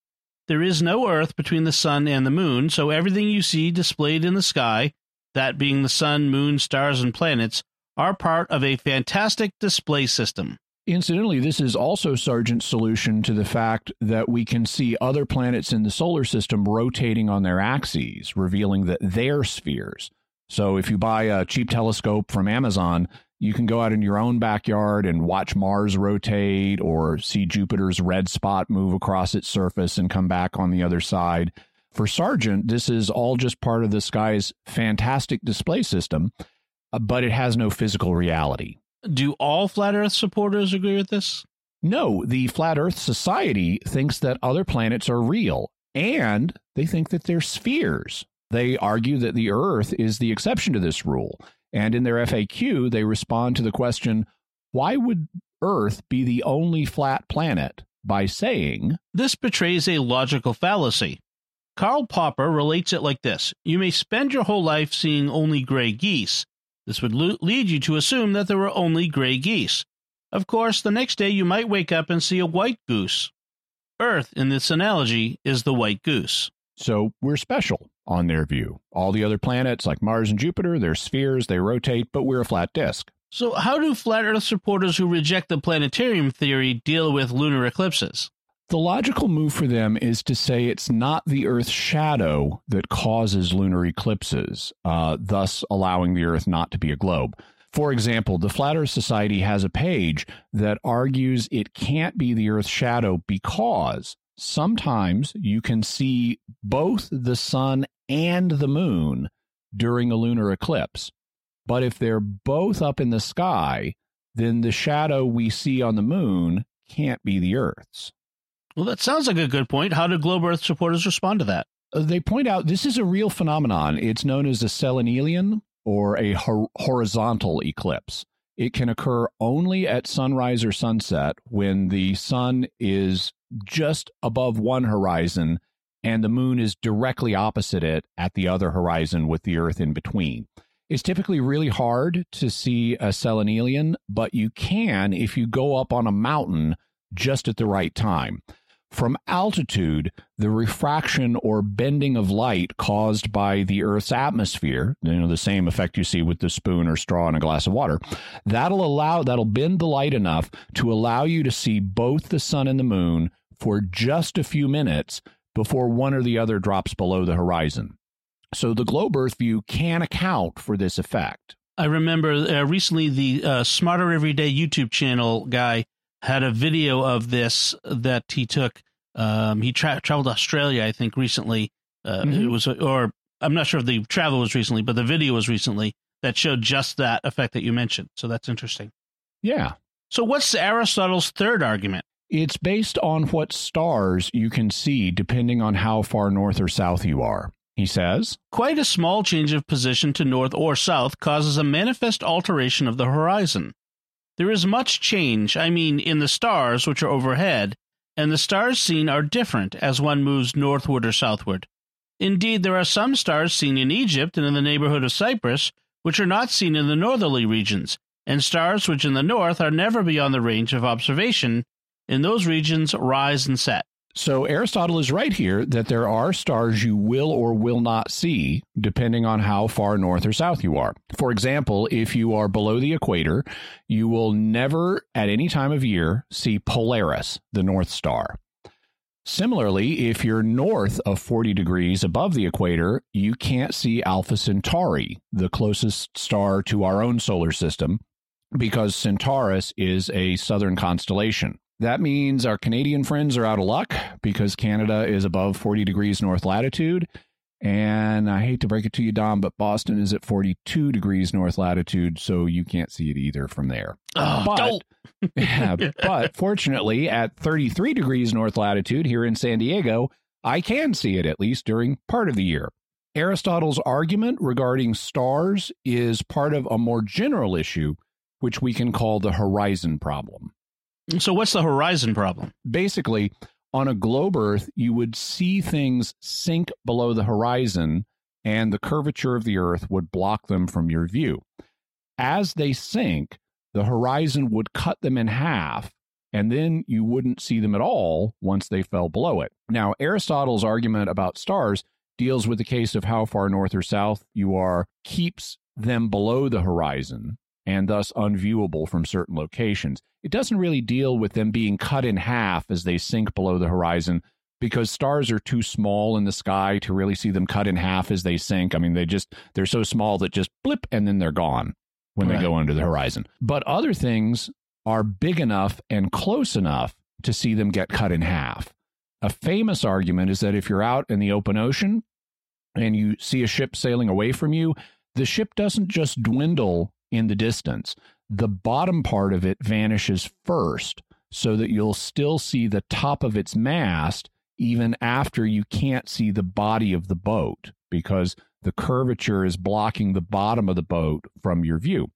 [SPEAKER 1] There is no Earth between the sun and the moon, so everything you see displayed in the sky, that being the sun, moon, stars, and planets, are part of a fantastic display system.
[SPEAKER 2] Incidentally, this is also Sargent's solution to the fact that we can see other planets in the solar system rotating on their axes, revealing that they're spheres. So if you buy a cheap telescope from Amazon, you can go out in your own backyard and watch Mars rotate or see Jupiter's red spot move across its surface and come back on the other side. For Sargent, this is all just part of the sky's fantastic display system, Uh, but it has no physical reality.
[SPEAKER 1] Do all flat Earth supporters agree with this?
[SPEAKER 2] No, the Flat Earth Society thinks that other planets are real, and they think that they're spheres. They argue that the Earth is the exception to this rule. And in their FAQ, they respond to the question why would Earth be the only flat planet by saying,
[SPEAKER 1] This betrays a logical fallacy. Karl Popper relates it like this You may spend your whole life seeing only gray geese, this would lo- lead you to assume that there were only gray geese. Of course, the next day you might wake up and see a white goose. Earth, in this analogy, is the white goose.
[SPEAKER 2] So we're special on their view. All the other planets, like Mars and Jupiter, they're spheres, they rotate, but we're a flat disk.
[SPEAKER 1] So, how do flat Earth supporters who reject the planetarium theory deal with lunar eclipses?
[SPEAKER 2] The logical move for them is to say it's not the Earth's shadow that causes lunar eclipses, uh, thus allowing the Earth not to be a globe. For example, the Flat Earth Society has a page that argues it can't be the Earth's shadow because sometimes you can see both the sun and the moon during a lunar eclipse. But if they're both up in the sky, then the shadow we see on the moon can't be the Earth's.
[SPEAKER 1] Well, that sounds like a good point. How do Globe Earth supporters respond to that?
[SPEAKER 2] Uh, they point out this is a real phenomenon. It's known as a selenelion or a hor- horizontal eclipse. It can occur only at sunrise or sunset when the sun is just above one horizon and the moon is directly opposite it at the other horizon with the earth in between. It's typically really hard to see a selenelion, but you can if you go up on a mountain just at the right time. From altitude, the refraction or bending of light caused by the Earth's atmosphere, you know, the same effect you see with the spoon or straw in a glass of water, that'll allow, that'll bend the light enough to allow you to see both the sun and the moon for just a few minutes before one or the other drops below the horizon. So the globe Earth view can account for this effect.
[SPEAKER 1] I remember uh, recently the uh, Smarter Everyday YouTube channel guy had a video of this that he took um, he tra- traveled to Australia, I think, recently. Uh, mm-hmm. It was, or I'm not sure if the travel was recently, but the video was recently that showed just that effect that you mentioned. So that's interesting.
[SPEAKER 2] Yeah.
[SPEAKER 1] So what's Aristotle's third argument?
[SPEAKER 2] It's based on what stars you can see depending on how far north or south you are. He says,
[SPEAKER 1] Quite a small change of position to north or south causes a manifest alteration of the horizon. There is much change, I mean, in the stars which are overhead, and the stars seen are different as one moves northward or southward. Indeed, there are some stars seen in Egypt and in the neighborhood of Cyprus which are not seen in the northerly regions, and stars which in the north are never beyond the range of observation in those regions rise and set.
[SPEAKER 2] So Aristotle is right here that there are stars you will or will not see depending on how far north or south you are. For example, if you are below the equator, you will never at any time of year see Polaris, the North Star. Similarly, if you're north of 40 degrees above the equator, you can't see Alpha Centauri, the closest star to our own solar system, because Centaurus is a southern constellation. That means our Canadian friends are out of luck because Canada is above 40 degrees north latitude. And I hate to break it to you, Dom, but Boston is at 42 degrees north latitude, so you can't see it either from there.
[SPEAKER 1] Oh,
[SPEAKER 2] but, yeah, but fortunately, at 33 degrees north latitude here in San Diego, I can see it at least during part of the year. Aristotle's argument regarding stars is part of a more general issue, which we can call the horizon problem.
[SPEAKER 1] So, what's the horizon problem?
[SPEAKER 2] Basically, on a globe Earth, you would see things sink below the horizon, and the curvature of the Earth would block them from your view. As they sink, the horizon would cut them in half, and then you wouldn't see them at all once they fell below it. Now, Aristotle's argument about stars deals with the case of how far north or south you are, keeps them below the horizon and thus unviewable from certain locations. It doesn't really deal with them being cut in half as they sink below the horizon because stars are too small in the sky to really see them cut in half as they sink. I mean, they just they're so small that just blip and then they're gone when right. they go under the horizon. But other things are big enough and close enough to see them get cut in half. A famous argument is that if you're out in the open ocean and you see a ship sailing away from you, the ship doesn't just dwindle in the distance. The bottom part of it vanishes first so that you'll still see the top of its mast even after you can't see the body of the boat because the curvature is blocking the bottom of the boat from your view.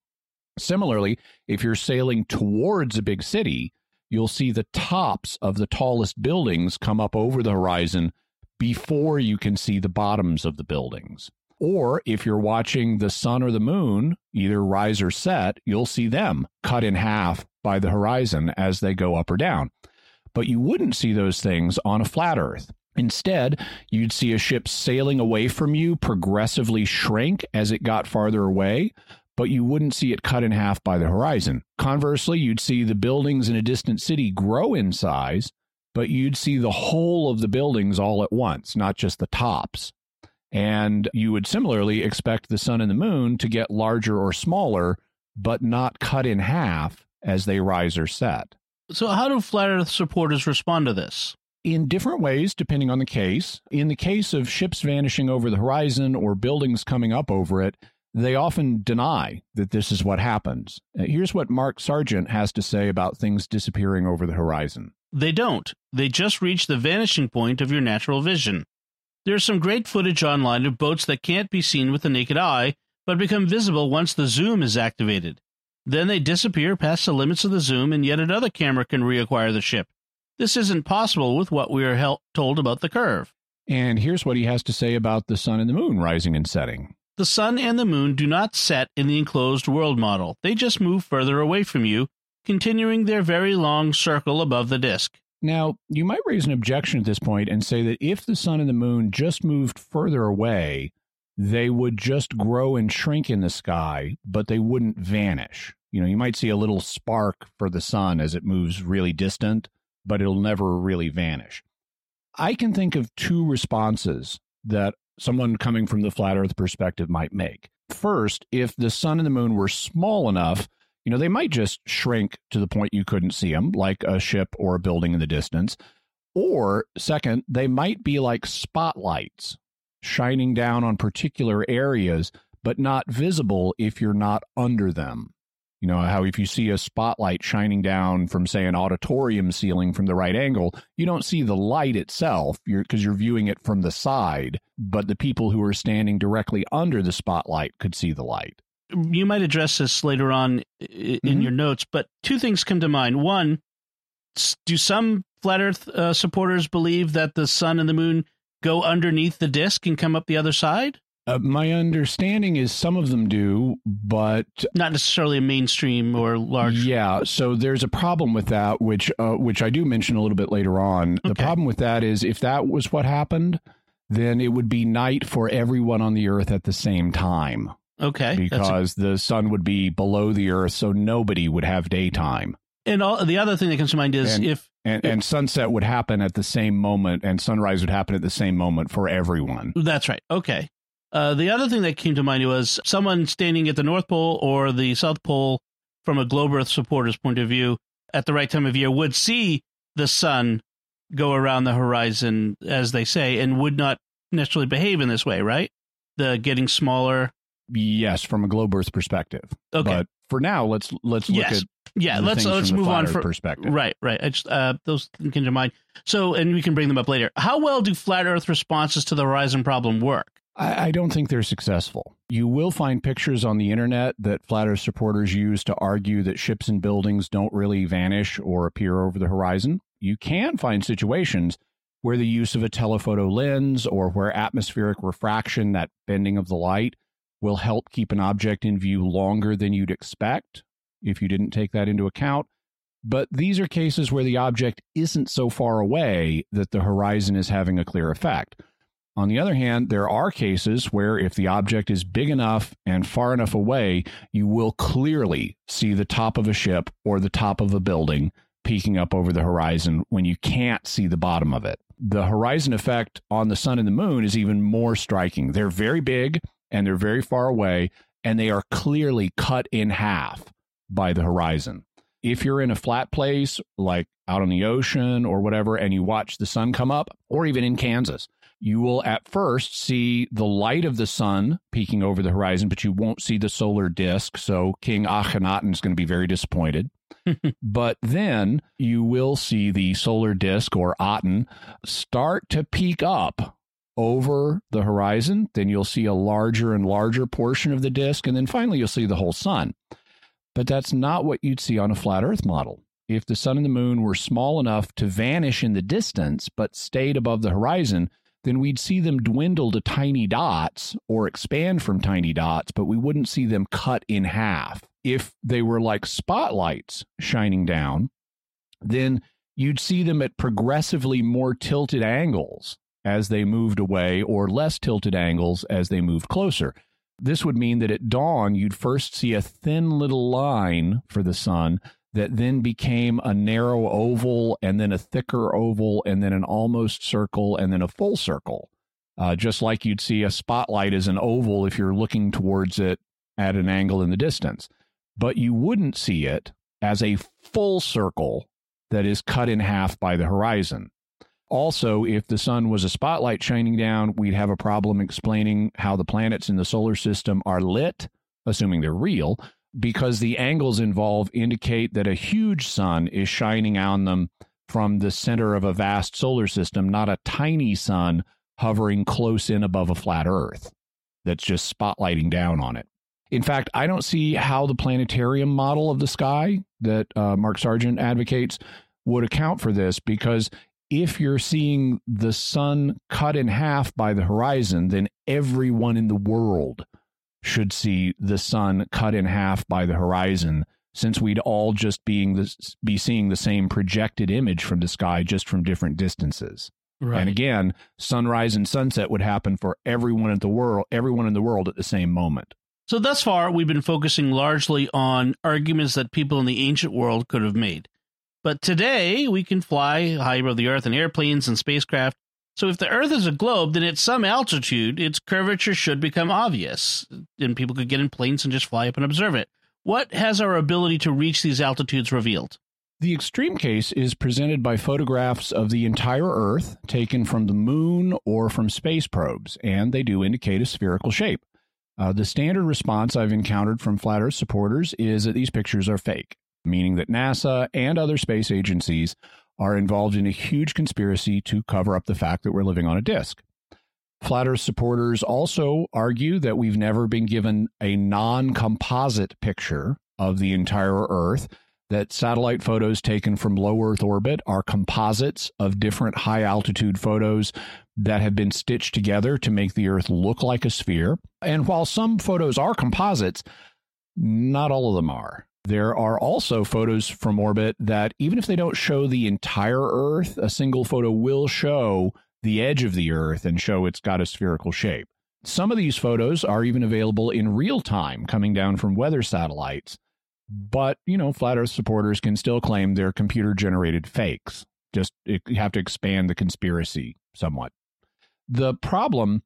[SPEAKER 2] Similarly, if you're sailing towards a big city, you'll see the tops of the tallest buildings come up over the horizon before you can see the bottoms of the buildings. Or if you're watching the sun or the moon, either rise or set, you'll see them cut in half by the horizon as they go up or down. But you wouldn't see those things on a flat Earth. Instead, you'd see a ship sailing away from you progressively shrink as it got farther away, but you wouldn't see it cut in half by the horizon. Conversely, you'd see the buildings in a distant city grow in size, but you'd see the whole of the buildings all at once, not just the tops. And you would similarly expect the sun and the moon to get larger or smaller, but not cut in half as they rise or set.
[SPEAKER 1] So, how do flat Earth supporters respond to this?
[SPEAKER 2] In different ways, depending on the case. In the case of ships vanishing over the horizon or buildings coming up over it, they often deny that this is what happens. Uh, here's what Mark Sargent has to say about things disappearing over the horizon.
[SPEAKER 1] They don't. They just reach the vanishing point of your natural vision. There's some great footage online of boats that can't be seen with the naked eye, but become visible once the zoom is activated. Then they disappear past the limits of the zoom, and yet another camera can reacquire the ship. This isn't possible with what we are told about the curve.
[SPEAKER 2] And here's what he has to say about the sun and the moon rising and setting.
[SPEAKER 1] The sun and the moon do not set in the enclosed world model. They just move further away from you, continuing their very long circle above the disk.
[SPEAKER 2] Now, you might raise an objection at this point and say that if the sun and the moon just moved further away, they would just grow and shrink in the sky, but they wouldn't vanish. You know, you might see a little spark for the sun as it moves really distant, but it'll never really vanish. I can think of two responses that someone coming from the flat earth perspective might make. First, if the sun and the moon were small enough you know, they might just shrink to the point you couldn't see them, like a ship or a building in the distance. Or, second, they might be like spotlights shining down on particular areas, but not visible if you're not under them. You know, how if you see a spotlight shining down from, say, an auditorium ceiling from the right angle, you don't see the light itself because you're, you're viewing it from the side, but the people who are standing directly under the spotlight could see the light.
[SPEAKER 1] You might address this later on in
[SPEAKER 2] Mhm.
[SPEAKER 1] your notes, but two things come to mind. One, do some flat Earth uh, supporters believe that the sun and the moon go underneath the disk and come up the other side?
[SPEAKER 2] Uh, my understanding is some of them do, but
[SPEAKER 1] Not necessarily a mainstream or large.
[SPEAKER 2] Yeah, so there's a problem with that, which uh, which I do mention a little bit later on. The problem with that is if that was what happened, then it would be night for everyone on the Earth at the same time
[SPEAKER 1] Okay. that's a-
[SPEAKER 2] because the sun would be below the Earth, so nobody would have daytime,
[SPEAKER 1] and all, the other thing that comes to mind is
[SPEAKER 2] And-
[SPEAKER 1] if
[SPEAKER 2] and and sunset would happen at the same moment, and sunrise would happen at the same moment for everyone.
[SPEAKER 1] That's right. Okay. Uh, the other thing that came to mind was someone standing at the North Pole or the South Pole from a globe Earth supporter's point of view at the right time of year would see the sun go around the horizon, as they say, and would not necessarily behave in this way, right? The getting smaller.
[SPEAKER 2] Yes, from a globe Earth perspective.
[SPEAKER 1] Okay.
[SPEAKER 2] But for now, let's let's look
[SPEAKER 1] Yes.
[SPEAKER 2] at
[SPEAKER 1] yeah.
[SPEAKER 2] the
[SPEAKER 1] Let's let's
[SPEAKER 2] from
[SPEAKER 1] move on for
[SPEAKER 2] perspective.
[SPEAKER 1] right. Right. I just uh, those came to mind. So, and we can bring them up later. How well do flat Earth responses to the horizon problem work?
[SPEAKER 2] I, I don't think they're successful. You will find pictures on the internet that flat Earth supporters use to argue that ships and buildings don't really vanish or appear over the horizon. You can find situations where the use of a telephoto lens or where atmospheric refraction, that bending of the light, will help keep an object in view longer than you'd expect if you didn't take that into account. But these are cases where the object isn't so far away that the horizon is having a clear effect. On the other hand, there are cases where if the object is big enough and far enough away, you will clearly see the top of a ship or the top of a building peeking up over the horizon when you can't see the bottom of it. The horizon effect on the sun and the moon is even more striking. They're very big and they're very far away, and they are clearly cut in half by the horizon. If you're in a flat place, like out on the ocean or whatever, and you watch the sun come up, or even in Kansas, you will at first see the light of the sun peeking over the horizon, but you won't see the solar disk. So King Akhenaten is going to be very disappointed. but then you will see the solar disk or Aten start to peek up over the horizon. Then you'll see a larger and larger portion of the disk. And then finally, you'll see the whole sun. But that's not what you'd see on a flat Earth model. If the sun and the moon were small enough to vanish in the distance but stayed above the horizon, then we'd see them dwindle to tiny dots or expand from tiny dots, but we wouldn't see them cut in half. If they were like spotlights shining down, then you'd see them at progressively more tilted angles as they moved away or less tilted angles as they moved closer. This would mean that at dawn, you'd first see a thin little line for the sun that then became a narrow oval and then a thicker oval and then an almost circle and then a full circle. Uh, just like you'd see a spotlight as an oval if you're looking towards it at an angle in the distance. But you wouldn't see it as a full circle that is cut in half by the horizon. Also, if the sun was a spotlight shining down, we'd have a problem explaining how the planets in the solar system are lit, assuming they're real, because the angles involved indicate that a huge sun is shining on them from the center of a vast solar system, not a tiny sun hovering close in above a flat Earth that's just spotlighting down on it. In fact, I don't see how the planetarium model of the sky that uh, Mark Sargent advocates would account for this because if you're seeing the sun cut in half by the horizon, then everyone in the world should see the sun cut in half by the horizon since we'd all just being this, be seeing the same projected image from the sky just from different distances.
[SPEAKER 1] Right.
[SPEAKER 2] And again, sunrise and sunset would happen for everyone in the world, everyone in the world at the same moment.
[SPEAKER 1] So thus far, we've been focusing largely on arguments that people in the ancient world could have made. But today, we can fly high above the Earth in airplanes and spacecraft. So if the Earth is a globe, then at some altitude, its curvature should become obvious, and people could get in planes and just fly up and observe it. What has our ability to reach these altitudes revealed?
[SPEAKER 2] The extreme case is presented by photographs of the entire Earth taken from the moon or from space probes, and they do indicate a spherical shape. Uh, the standard response I've encountered from flat Earth supporters is that these pictures are fake, meaning that NASA and other space agencies are involved in a huge conspiracy to cover up the fact that we're living on a disk. Flat Earth supporters also argue that we've never been given a non composite picture of the entire Earth, that satellite photos taken from low Earth orbit are composites of different high altitude photos that have been stitched together to make the Earth look like a sphere. And while some photos are composites, not all of them are. There are also photos from orbit that, even if they don't show the entire Earth, a single photo will show the edge of the Earth and show it's got a spherical shape. Some of these photos are even available in real time coming down from weather satellites. But, you know, flat Earth supporters can still claim they're computer generated fakes. Just you have to expand the conspiracy somewhat. The problem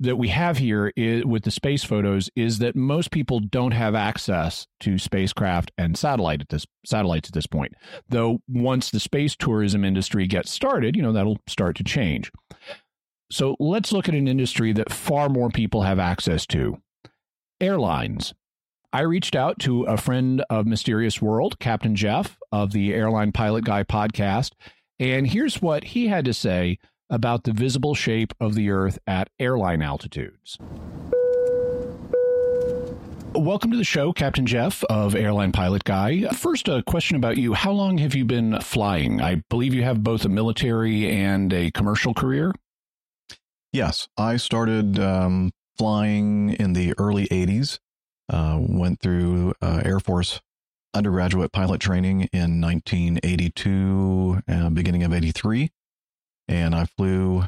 [SPEAKER 2] that we have here is, with the space photos is that most people don't have access to spacecraft and satellite at this satellites at this point. Though once the space tourism industry gets started, you know that'll start to change. So let's look at an industry that far more people have access to. Airlines. I reached out to a friend of Mysterious World, Captain Jeff of the Airline Pilot Guy podcast, and here's what he had to say about the visible shape of the Earth at airline altitudes. Welcome to the show, Captain Jeff of Airline Pilot Guy. First, a question about you. How long have you been flying? I believe you have both a military and a commercial career.
[SPEAKER 3] Yes, I started um, flying in the early 80s, uh, went through uh, Air Force undergraduate pilot training in 1982, uh, beginning of 83 and I flew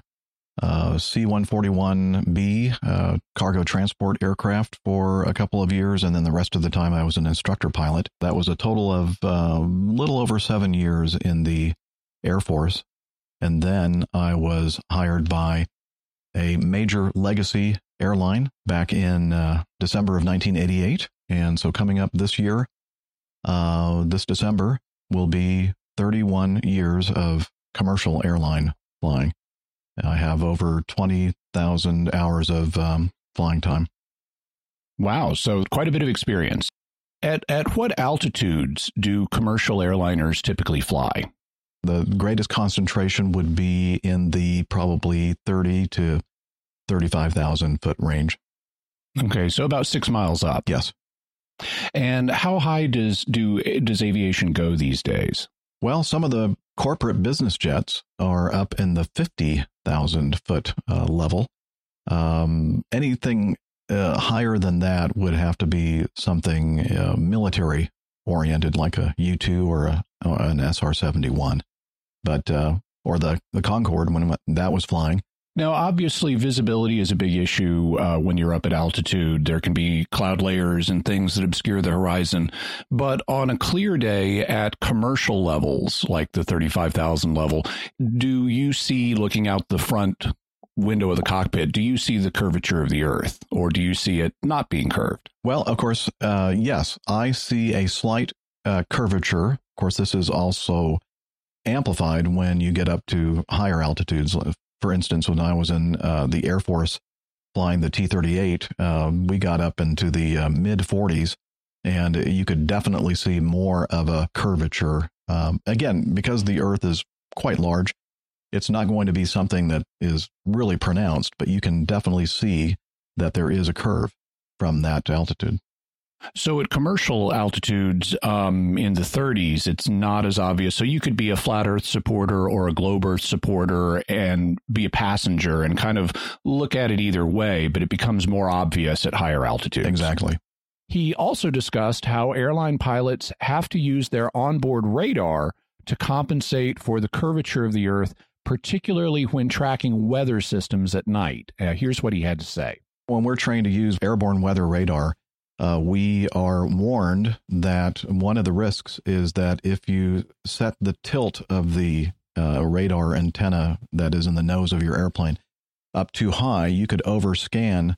[SPEAKER 3] uh, C 141B uh, cargo transport aircraft for a couple of years. And then the rest of the time I was an instructor pilot. That was a total of a uh, little over seven years in the Air Force. And then I was hired by a major legacy airline back in uh, December of 1988. And so coming up this year, this December will be 31 years of commercial airline flying. I have over 20,000 hours of um, flying time.
[SPEAKER 2] Wow. So quite a bit of experience. At, at what altitudes do commercial airliners typically fly?
[SPEAKER 3] The greatest concentration would be in the probably 30 to 35,000 foot range.
[SPEAKER 2] Okay. So about six miles up.
[SPEAKER 3] Yes.
[SPEAKER 2] And how high does do does aviation go these days?
[SPEAKER 3] Well, some of the corporate business jets are up in the 50,000 foot uh, level. Um, anything uh, higher than that would have to be something uh, military oriented, like a U 2 or, or an SR 71. But, uh, or the, the Concorde when that was flying.
[SPEAKER 2] Now, obviously, visibility is a big issue uh, when you're up at altitude. There can be cloud layers and things that obscure the horizon. But on a clear day at commercial levels, like the 35,000 level, do you see looking out the front window of the cockpit, do you see the curvature of the Earth or do you see it not being curved?
[SPEAKER 3] Well, of course, uh, yes, I see a slight uh, curvature. Of course, this is also amplified when you get up to higher altitudes, for instance, when I was in uh, the Air Force flying the T 38, um, we got up into the uh, mid 40s and you could definitely see more of a curvature. Um, again, because the Earth is quite large, it's not going to be something that is really pronounced, but you can definitely see that there is a curve from that altitude.
[SPEAKER 2] So at commercial altitudes um, in the 30s, it's not as obvious. So you could be a flat Earth supporter or a globe Earth supporter and be a passenger and kind of look at it either way, but it becomes more obvious at higher altitudes.
[SPEAKER 3] Exactly.
[SPEAKER 2] He also discussed how airline pilots have to use their onboard radar to compensate for the curvature of the Earth, particularly when tracking weather systems at night. Uh, here's what he had to say.
[SPEAKER 3] When we're trained to use airborne weather radar, uh, we are warned that one of the risks is that if you set the tilt of the uh, radar antenna that is in the nose of your airplane up too high, you could overscan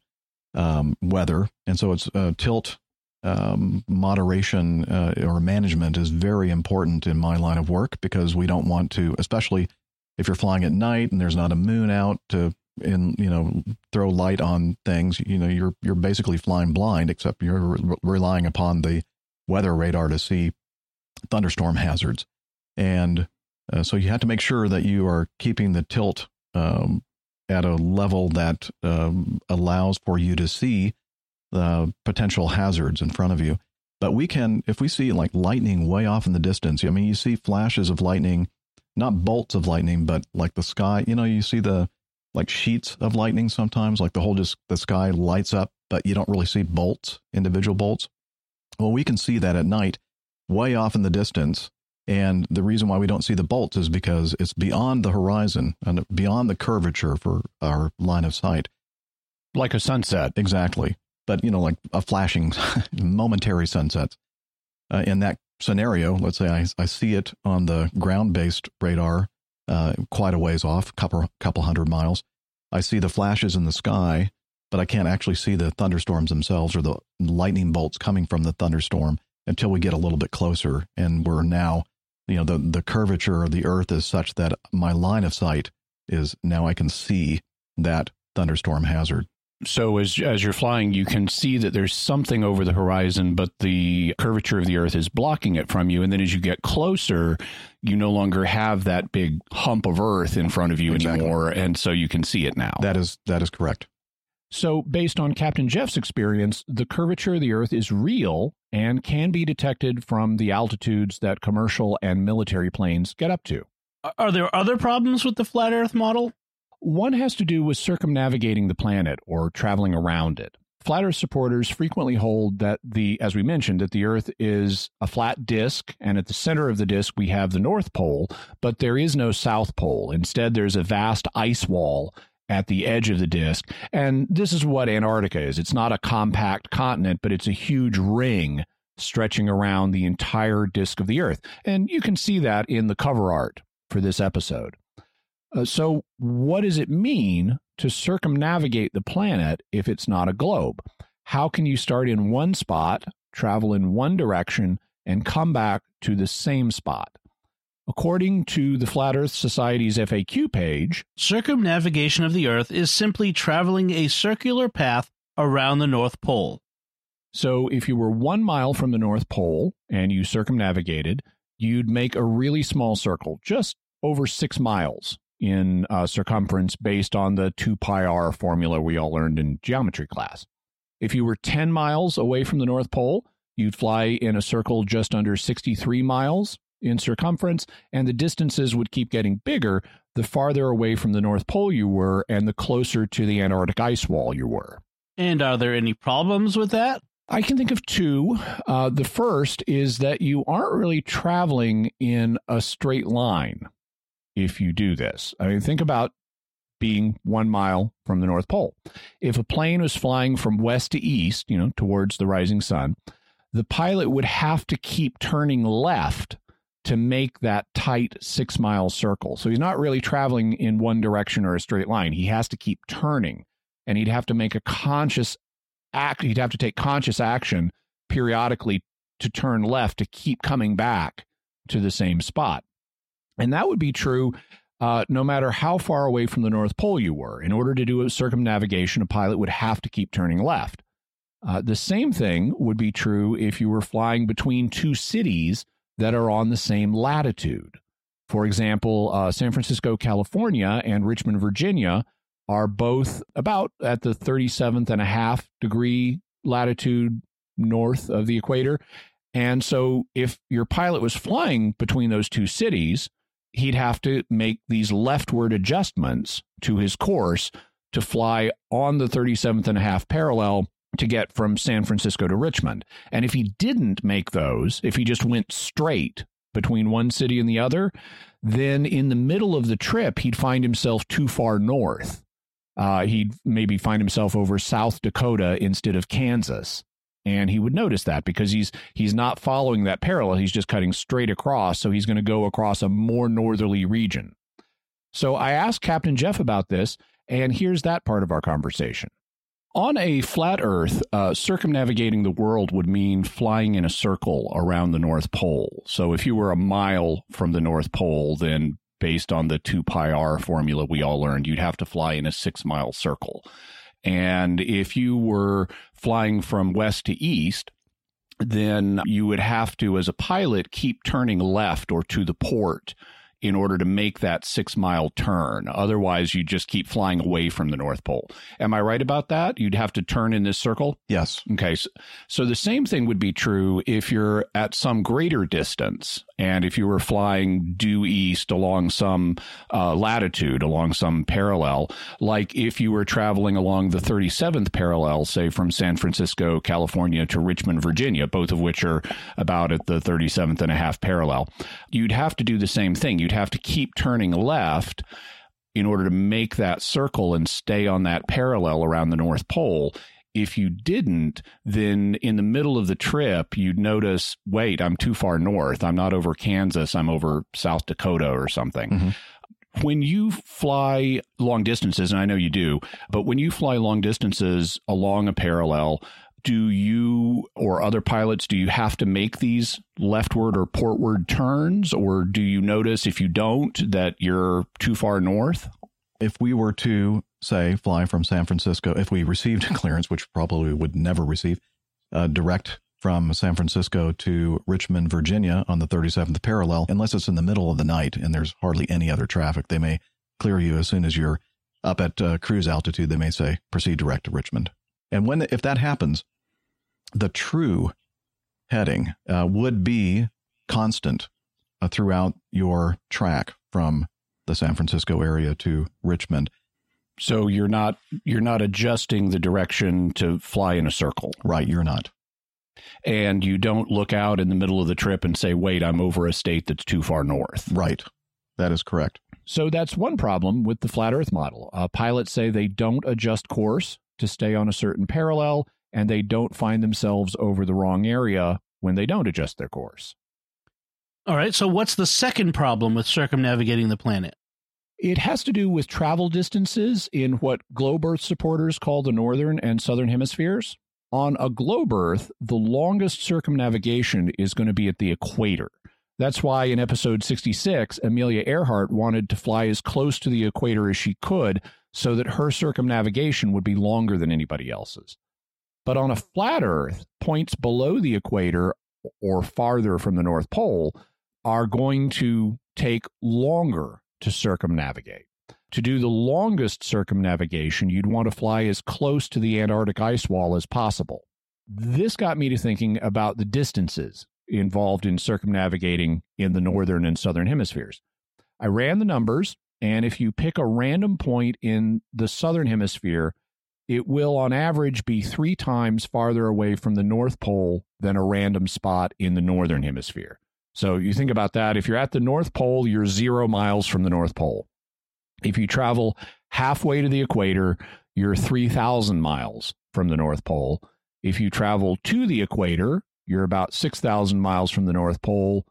[SPEAKER 3] um, weather. And so it's uh, tilt um, moderation uh, or management is very important in my line of work because we don't want to, especially if you're flying at night and there's not a moon out to and you know throw light on things you know you're you're basically flying blind except you're re- relying upon the weather radar to see thunderstorm hazards and uh, so you have to make sure that you are keeping the tilt um, at a level that um, allows for you to see the potential hazards in front of you. But we can, if we see like lightning way off in the distance, I mean, you see flashes of lightning, not bolts of lightning, but like the sky, you know, you see the like sheets of lightning sometimes, like the whole just the sky lights up, but you don't really see bolts, individual bolts. Well, we can see that at night way off in the distance. And the reason why we don't see the bolts is because it's beyond the horizon and beyond the curvature for our line of sight.
[SPEAKER 2] Like a sunset.
[SPEAKER 3] Exactly. But, you know, like a flashing, momentary sunset. Uh, in that scenario, let's say I, I see it on the ground based radar uh, quite a ways off, couple couple hundred miles. I see the flashes in the sky, but I can't actually see the thunderstorms themselves or the lightning bolts coming from the thunderstorm until we get a little bit closer. And we're now, you know, the, the curvature of the earth is such that my line of sight is now I can see that thunderstorm hazard.
[SPEAKER 2] So as as you're flying, you can see that there's something over the horizon, but the curvature of the Earth is blocking it from you. And then as you get closer, you no longer have that big hump of Earth in front of you exactly. anymore, and so you can see it now.
[SPEAKER 3] That is that is correct.
[SPEAKER 2] So, based on Captain Jeff's experience, the curvature of the Earth is real and can be detected from the altitudes that commercial and military planes get up to.
[SPEAKER 1] Are there other problems with the flat Earth model?
[SPEAKER 2] One has to do with circumnavigating the planet or traveling around it. Flat Earth supporters frequently hold that the, as we mentioned, that the Earth is a flat disk, and at the center of the disk we have the North Pole, but there is no South Pole. Instead, there's a vast ice wall at the edge of the disk. And this is what Antarctica is. It's not a compact continent, but it's a huge ring stretching around the entire disk of the Earth. And you can see that in the cover art for this episode. Uh, so, what does it mean to circumnavigate the planet if it's not a globe? How can you start in one spot, travel in one direction, and come back to the same spot? According to the Flat Earth Society's FAQ page,
[SPEAKER 1] circumnavigation of the Earth is simply traveling a circular path around the North Pole.
[SPEAKER 2] So, if you were one mile from the North Pole and you circumnavigated, you'd make a really small circle, just over six miles in uh, circumference based on the 2 pi r formula we all learned in geometry class. If you were 10 miles away from the North Pole, you'd fly in a circle just under 63 miles in circumference, and the distances would keep getting bigger the farther away from the North Pole you were and the closer to the Antarctic ice wall you were.
[SPEAKER 1] And are there any problems with that?
[SPEAKER 2] I can think of two. Uh, the first is that you aren't really traveling in a straight line if you do this. I mean, think about being one mile from the North Pole. If a plane was flying from west to east, you know, towards the rising sun, the pilot would have to keep turning left to make that tight six mile circle. So he's not really traveling in one direction or a straight line. He has to keep turning and he'd have to make a conscious act. He'd have to take conscious action periodically to turn left to keep coming back to the same spot. And that would be true uh, no matter how far away from the North Pole you were. In order to do a circumnavigation, a pilot would have to keep turning left. Uh, the same thing would be true if you were flying between two cities that are on the same latitude. For example, uh, San Francisco, California, and Richmond, Virginia are both about at the 37th and a half degree latitude north of the equator. And so, if your pilot was flying between those two cities, he'd have to make these leftward adjustments to his course to fly on the 37th and a half parallel to get from San Francisco to Richmond. And if he didn't make those, if he just went straight between one city and the other, then in the middle of the trip, he'd find himself too far north. Uh, he'd maybe find himself over South Dakota instead of Kansas. And he would notice that because he's he's not following that parallel, he's just cutting straight across, so he's going to go across a more northerly region. So I asked Captain Jeff about this, and here's that part of our conversation. On a flat Earth, uh, circumnavigating the world would mean flying in a circle around the North Pole. So if you were a mile from the North Pole, then based on the 2 pi r formula we all learned, you'd have to fly in a six mile circle. And if you were flying from west to east, then you would have to, as a pilot, keep turning left or to the port in order to make that six mile turn. Otherwise, you just keep flying away from the North Pole. Am I right about that? You'd have to turn in this circle?
[SPEAKER 3] Yes.
[SPEAKER 2] Okay. So, so the same thing would be true if you're at some greater distance and if you were flying due east along some uh, latitude, along some parallel, like if you were traveling along the 37th parallel, say from San Francisco, California to Richmond, Virginia, both of which are about at the 37th and a half parallel, you'd have to do the same thing. You'd have to keep turning left in order to make that circle and stay on that parallel around the North Pole. If you didn't, then in the middle of the trip, you'd notice, wait, I'm too far north. I'm not over Kansas. I'm over South Dakota or something.
[SPEAKER 3] Mm-hmm.
[SPEAKER 2] When you fly long distances, and I know you do, but when you fly long distances along a parallel, do you or other pilots do you have to make these leftward or portward turns or do you notice if you don't that you're too far north
[SPEAKER 3] if we were to say fly from san francisco if we received clearance which probably would never receive uh, direct from san francisco to richmond virginia on the 37th parallel unless it's in the middle of the night and there's hardly any other traffic they may clear you as soon as you're up at uh, cruise altitude they may say proceed direct to richmond and when if that happens the true heading uh, would be constant uh, throughout your track from the San Francisco area to Richmond.
[SPEAKER 2] So you're not you're not adjusting the direction to fly in a circle.
[SPEAKER 3] Right, you're not.
[SPEAKER 2] And you don't look out in the middle of the trip and say, "Wait, I'm over a state that's too far north."
[SPEAKER 3] Right. That is correct.
[SPEAKER 2] So that's one problem with the flat earth model. Uh, pilots say they don't adjust course to stay on a certain parallel and they don't find themselves over the wrong area when they don't adjust their course.
[SPEAKER 1] All right. So, what's the second problem with circumnavigating the planet?
[SPEAKER 2] It has to do with travel distances in what globe Earth supporters call the northern and southern hemispheres. On a globe Earth, the longest circumnavigation is going to be at the equator. That's why in episode 66, Amelia Earhart wanted to fly as close to the equator as she could so that her circumnavigation would be longer than anybody else's. But on a flat Earth, points below the equator or farther from the North Pole are going to take longer to circumnavigate. To do the longest circumnavigation, you'd want to fly as close to the Antarctic ice wall as possible. This got me to thinking about the distances involved in circumnavigating in the northern and southern hemispheres. I ran the numbers, and if you pick a random point in the southern hemisphere, it will on average be three times farther away from the North Pole than a random spot in the Northern Hemisphere. So you think about that. If you're at the North Pole, you're zero miles from the North Pole. If you travel halfway to the equator, you're 3,000 miles from the North Pole. If you travel to the equator, you're about 6,000 miles from the North Pole.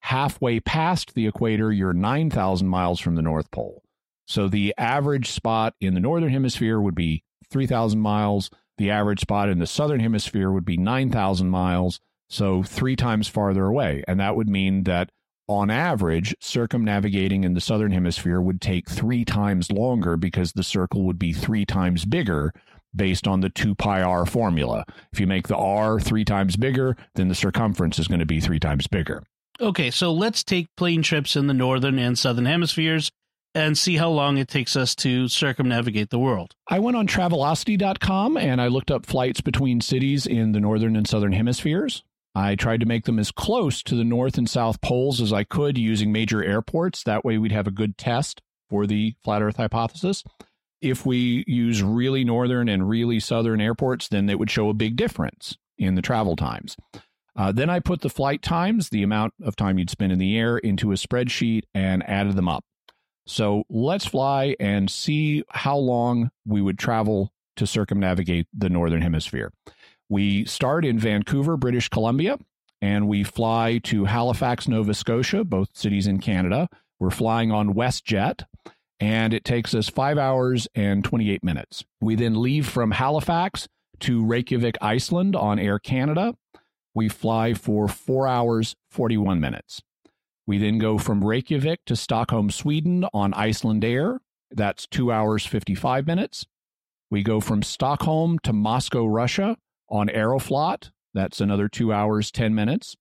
[SPEAKER 2] Halfway past the equator, you're 9,000 miles from the North Pole. So the average spot in the Northern Hemisphere would be 3,000 miles. The average spot in the southern hemisphere would be 9,000 miles, so three times farther away. And that would mean that on average, circumnavigating in the southern hemisphere would take three times longer because the circle would be three times bigger based on the 2 pi r formula. If you make the r three times bigger, then the circumference is going to be three times bigger.
[SPEAKER 1] Okay, so let's take plane trips in the northern and southern hemispheres and see how long it takes us to circumnavigate the world.
[SPEAKER 2] I went on travelocity.com and I looked up flights between cities in the northern and southern hemispheres. I tried to make them as close to the north and south poles as I could using major airports. That way we'd have a good test for the flat earth hypothesis. If we use really northern and really southern airports, then it would show a big difference in the travel times. Uh, then I put the flight times, the amount of time you'd spend in the air, into a spreadsheet and added them up. So let's fly and see how long we would travel to circumnavigate the Northern Hemisphere. We start in Vancouver, British Columbia, and we fly to Halifax, Nova Scotia, both cities in Canada. We're flying on WestJet, and it takes us five hours and 28 minutes. We then leave from Halifax to Reykjavik, Iceland on Air Canada. We fly for four hours, 41 minutes. We then go from Reykjavik to Stockholm, Sweden on Icelandair. That's two hours, 55 minutes. We go from Stockholm to Moscow, Russia on Aeroflot. That's another two hours, 10 minutes.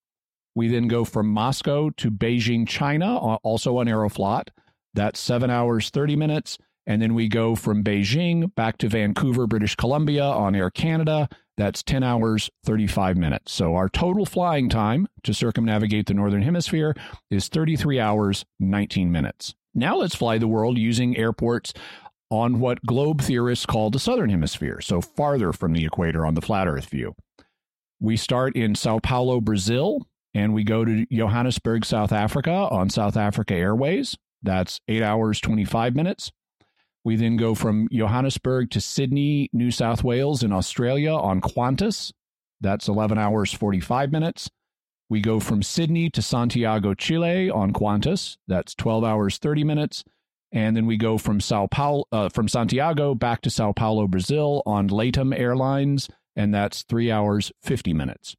[SPEAKER 2] We then go from Moscow to Beijing, China, uh, also on Aeroflot. That's seven hours, 30 minutes. And then we go from Beijing back to Vancouver, British Columbia on Air Canada. That's 10 hours, 35 minutes. So our total flying time to circumnavigate the Northern Hemisphere is 33 hours, 19 minutes. Now let's fly the world using airports on what globe theorists call the Southern Hemisphere, so farther from the equator on the flat Earth view. We start in Sao Paulo, Brazil, and we go to Johannesburg, South Africa on South Africa Airways. That's 8 hours, 25 minutes. We then go from Johannesburg to Sydney, New South Wales in Australia on Qantas. That's 11 hours, 45 minutes. We go from Sydney to Santiago, Chile on Qantas. That's 12 hours, 30 minutes. And then we go from Sao Paulo, uh, from Santiago back to Sao Paulo, Brazil on Latam Airlines. And that's three hours, 50 minutes.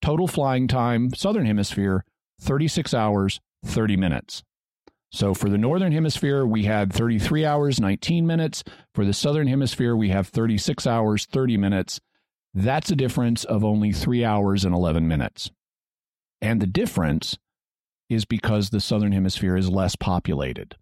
[SPEAKER 2] Total flying time, Southern Hemisphere, 36 hours, 30 minutes. So for the Northern Hemisphere, we had 33 hours, 19 minutes. For the Southern Hemisphere, we have 36 hours, 30 minutes. That's a difference of only three hours and 11 minutes. And the difference is because the Southern Hemisphere is less populated.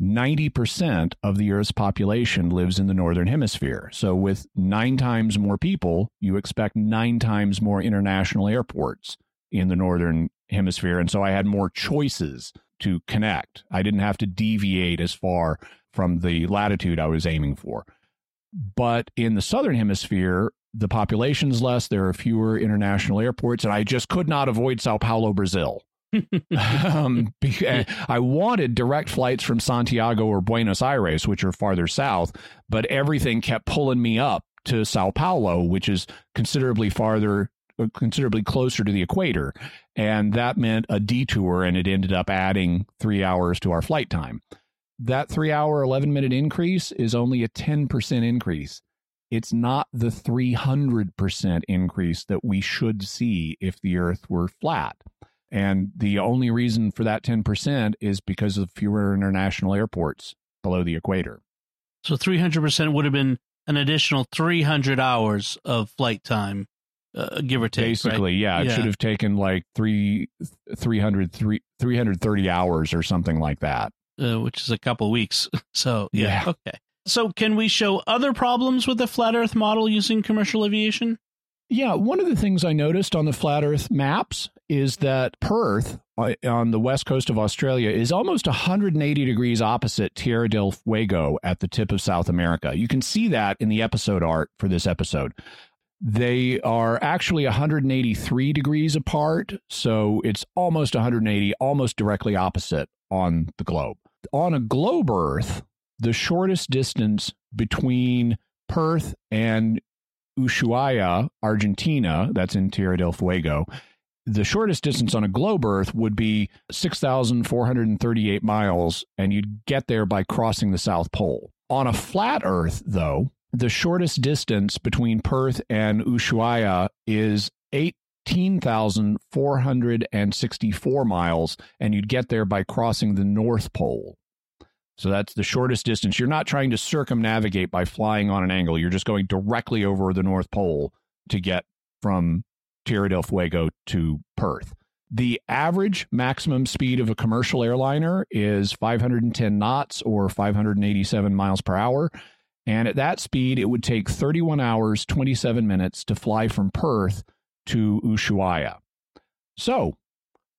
[SPEAKER 2] 90% of the Earth's population lives in the Northern Hemisphere. So, with nine times more people, you expect nine times more international airports in the Northern Hemisphere. And so I had more choices to connect. I didn't have to deviate as far from the latitude I was aiming for. But in the southern hemisphere, the population's less, there are fewer international airports, and I just could not avoid Sao Paulo, Brazil. Um, I wanted direct flights from Santiago or Buenos Aires, which are farther south, but everything kept pulling me up to Sao Paulo, which is considerably farther considerably closer to the equator. And that meant a detour, and it ended up adding three hours to our flight time. That three hour, 11 minute increase is only a 10% increase. It's not the 300% increase that we should see if the Earth were flat. And the only reason for that 10% is because of fewer international airports below the equator.
[SPEAKER 1] So 300% would have been an additional 300 hours of flight time uh, give or take.
[SPEAKER 2] Basically,
[SPEAKER 1] right?
[SPEAKER 2] yeah, it
[SPEAKER 1] yeah.
[SPEAKER 2] should have taken like three, 300, 330 hours or something like that.
[SPEAKER 1] Uh, which is a couple weeks. So, yeah, yeah, okay. So, can we show other problems with the flat Earth model using commercial aviation?
[SPEAKER 2] Yeah, one of the things I noticed on the flat Earth maps is that Perth uh, on the west coast of Australia is almost 180 degrees opposite Tierra del Fuego at the tip of South America. You can see that in the episode art for this episode. They are actually 183 degrees apart, so it's almost 180, almost directly opposite on the globe. On a globe Earth, the shortest distance between Perth and Ushuaia, Argentina, that's in Tierra del Fuego, the shortest distance on a globe Earth would be 6,438 miles, and you'd get there by crossing the South Pole. On a flat Earth, though, the shortest distance between Perth and Ushuaia is 18,464 miles, and you'd get there by crossing the North Pole. So that's the shortest distance. You're not trying to circumnavigate by flying on an angle. You're just going directly over the North Pole to get from Tierra del Fuego to Perth. The average maximum speed of a commercial airliner is 510 knots or 587 miles per hour. And at that speed, it would take 31 hours, 27 minutes to fly from Perth to Ushuaia. So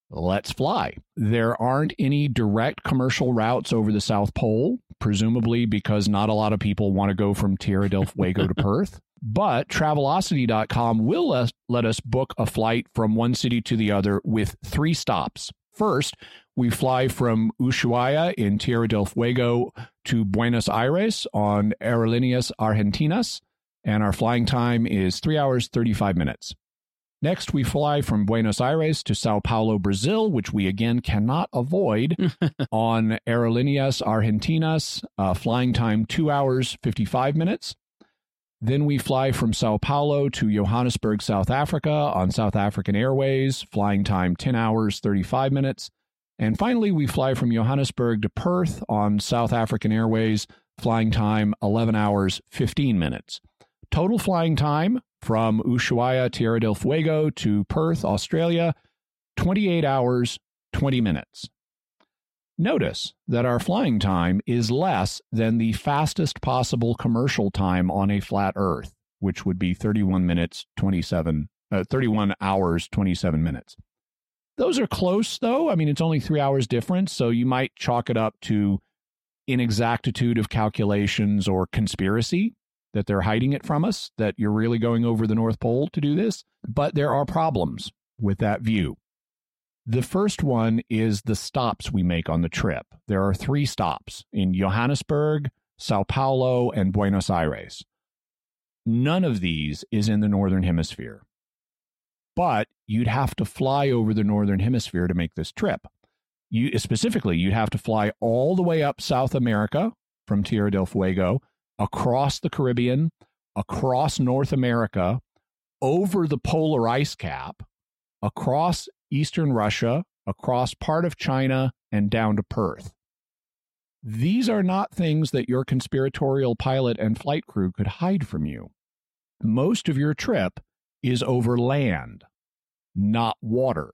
[SPEAKER 2] let's fly. There aren't any direct commercial routes over the South Pole, presumably because not a lot of people want to go from Tierra del Fuego to Perth. But Travelocity.com will let, let us book a flight from one city to the other with three stops. First, we fly from Ushuaia in Tierra del Fuego to Buenos Aires on Aerolíneas Argentinas, and our flying time is 3 hours 35 minutes. Next, we fly from Buenos Aires to Sao Paulo, Brazil, which we again cannot avoid on Aerolíneas Argentinas, uh, flying time 2 hours 55 minutes. Then we fly from Sao Paulo to Johannesburg, South Africa on South African Airways, flying time 10 hours 35 minutes. And finally, we fly from Johannesburg to Perth on South African Airways, flying time 11 hours 15 minutes. Total flying time from Ushuaia, Tierra del Fuego to Perth, Australia, 28 hours, 20 minutes. Notice that our flying time is less than the fastest possible commercial time on a flat Earth, which would be 31 minutes, 27, uh, 31 hours, 27 minutes. Those are close, though. I mean, it's only three hours difference, so you might chalk it up to inexactitude of calculations or conspiracy that they're hiding it from us, that you're really going over the North Pole to do this. But there are problems with that view. The first one is the stops we make on the trip. There are three stops in Johannesburg, Sao Paulo, and Buenos Aires. None of these is in the Northern Hemisphere. But you'd have to fly over the Northern Hemisphere to make this trip. You, specifically, you'd have to fly all the way up South America from Tierra del Fuego, across the Caribbean, across North America, over the polar ice cap, across eastern Russia, across part of China, and down to Perth. These are not things that your conspiratorial pilot and flight crew could hide from you. Most of your trip is over land, not water,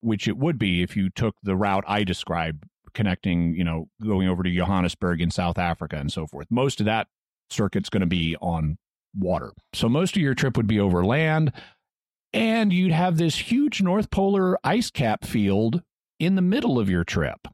[SPEAKER 2] which it would be if you took the route I described, connecting, you know, going over to Johannesburg in South Africa and so forth. Most of that circuit's going to be on water. So most of your trip would be over land and you'd have this huge North Polar ice cap field in the middle of your trip.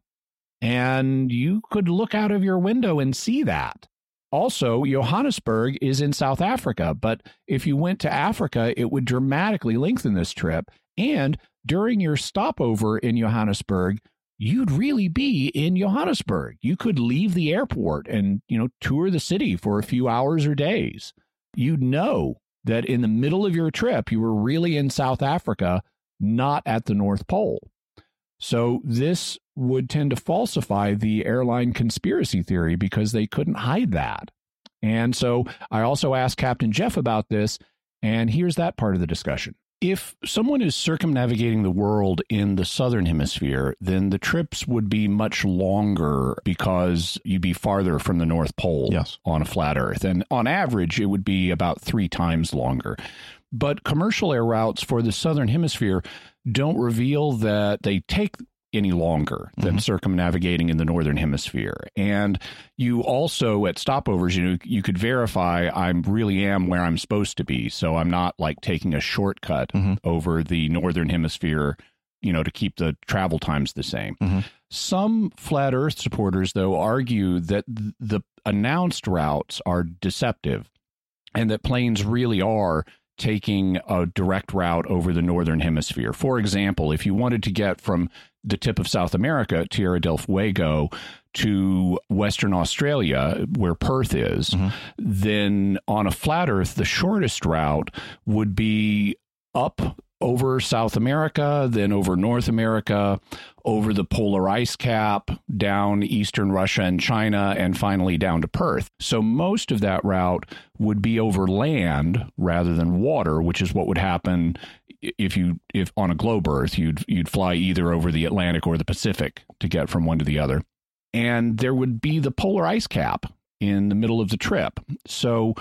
[SPEAKER 2] And you could look out of your window and see that. Also, Johannesburg is in South Africa, but if you went to Africa, it would dramatically lengthen this trip. And during your stopover in Johannesburg, you'd really be in Johannesburg. You could leave the airport and, you know, tour the city for a few hours or days. You'd know that in the middle of your trip, you were really in South Africa, not at the North Pole. So this would tend to falsify the airline conspiracy theory because they couldn't hide that. And so I also asked Captain Jeff about this, and here's that part of the discussion. If someone is circumnavigating the world in the southern hemisphere, then the trips would be much longer because you'd be farther from the North Pole
[SPEAKER 3] Yes.
[SPEAKER 2] on a flat Earth. And on average, it would be about three times longer. But commercial air routes for the southern hemisphere don't reveal that they take any longer than circumnavigating in the northern hemisphere. And you also at stopovers, you know, you could verify I really am where I'm supposed to be, so I'm not like taking a shortcut
[SPEAKER 3] Mhm.
[SPEAKER 2] over the northern hemisphere, you know, to keep the travel times the same.
[SPEAKER 3] Mhm.
[SPEAKER 2] Some flat earth supporters though argue that th- the announced routes are deceptive and that planes really are taking a direct route over the northern hemisphere. For example, if you wanted to get from the tip of South America, Tierra del Fuego, to Western Australia, where Perth is,
[SPEAKER 3] Mhm.
[SPEAKER 2] then on a flat Earth, the shortest route would be up over South America, then over North America, over the polar ice cap, down eastern Russia and China, and finally down to Perth. So most of that route would be over land rather than water, which is what would happen if you if on a globe Earth you'd you'd fly either over the Atlantic or the Pacific to get from one to the other. And there would be the polar ice cap in the middle of the trip. So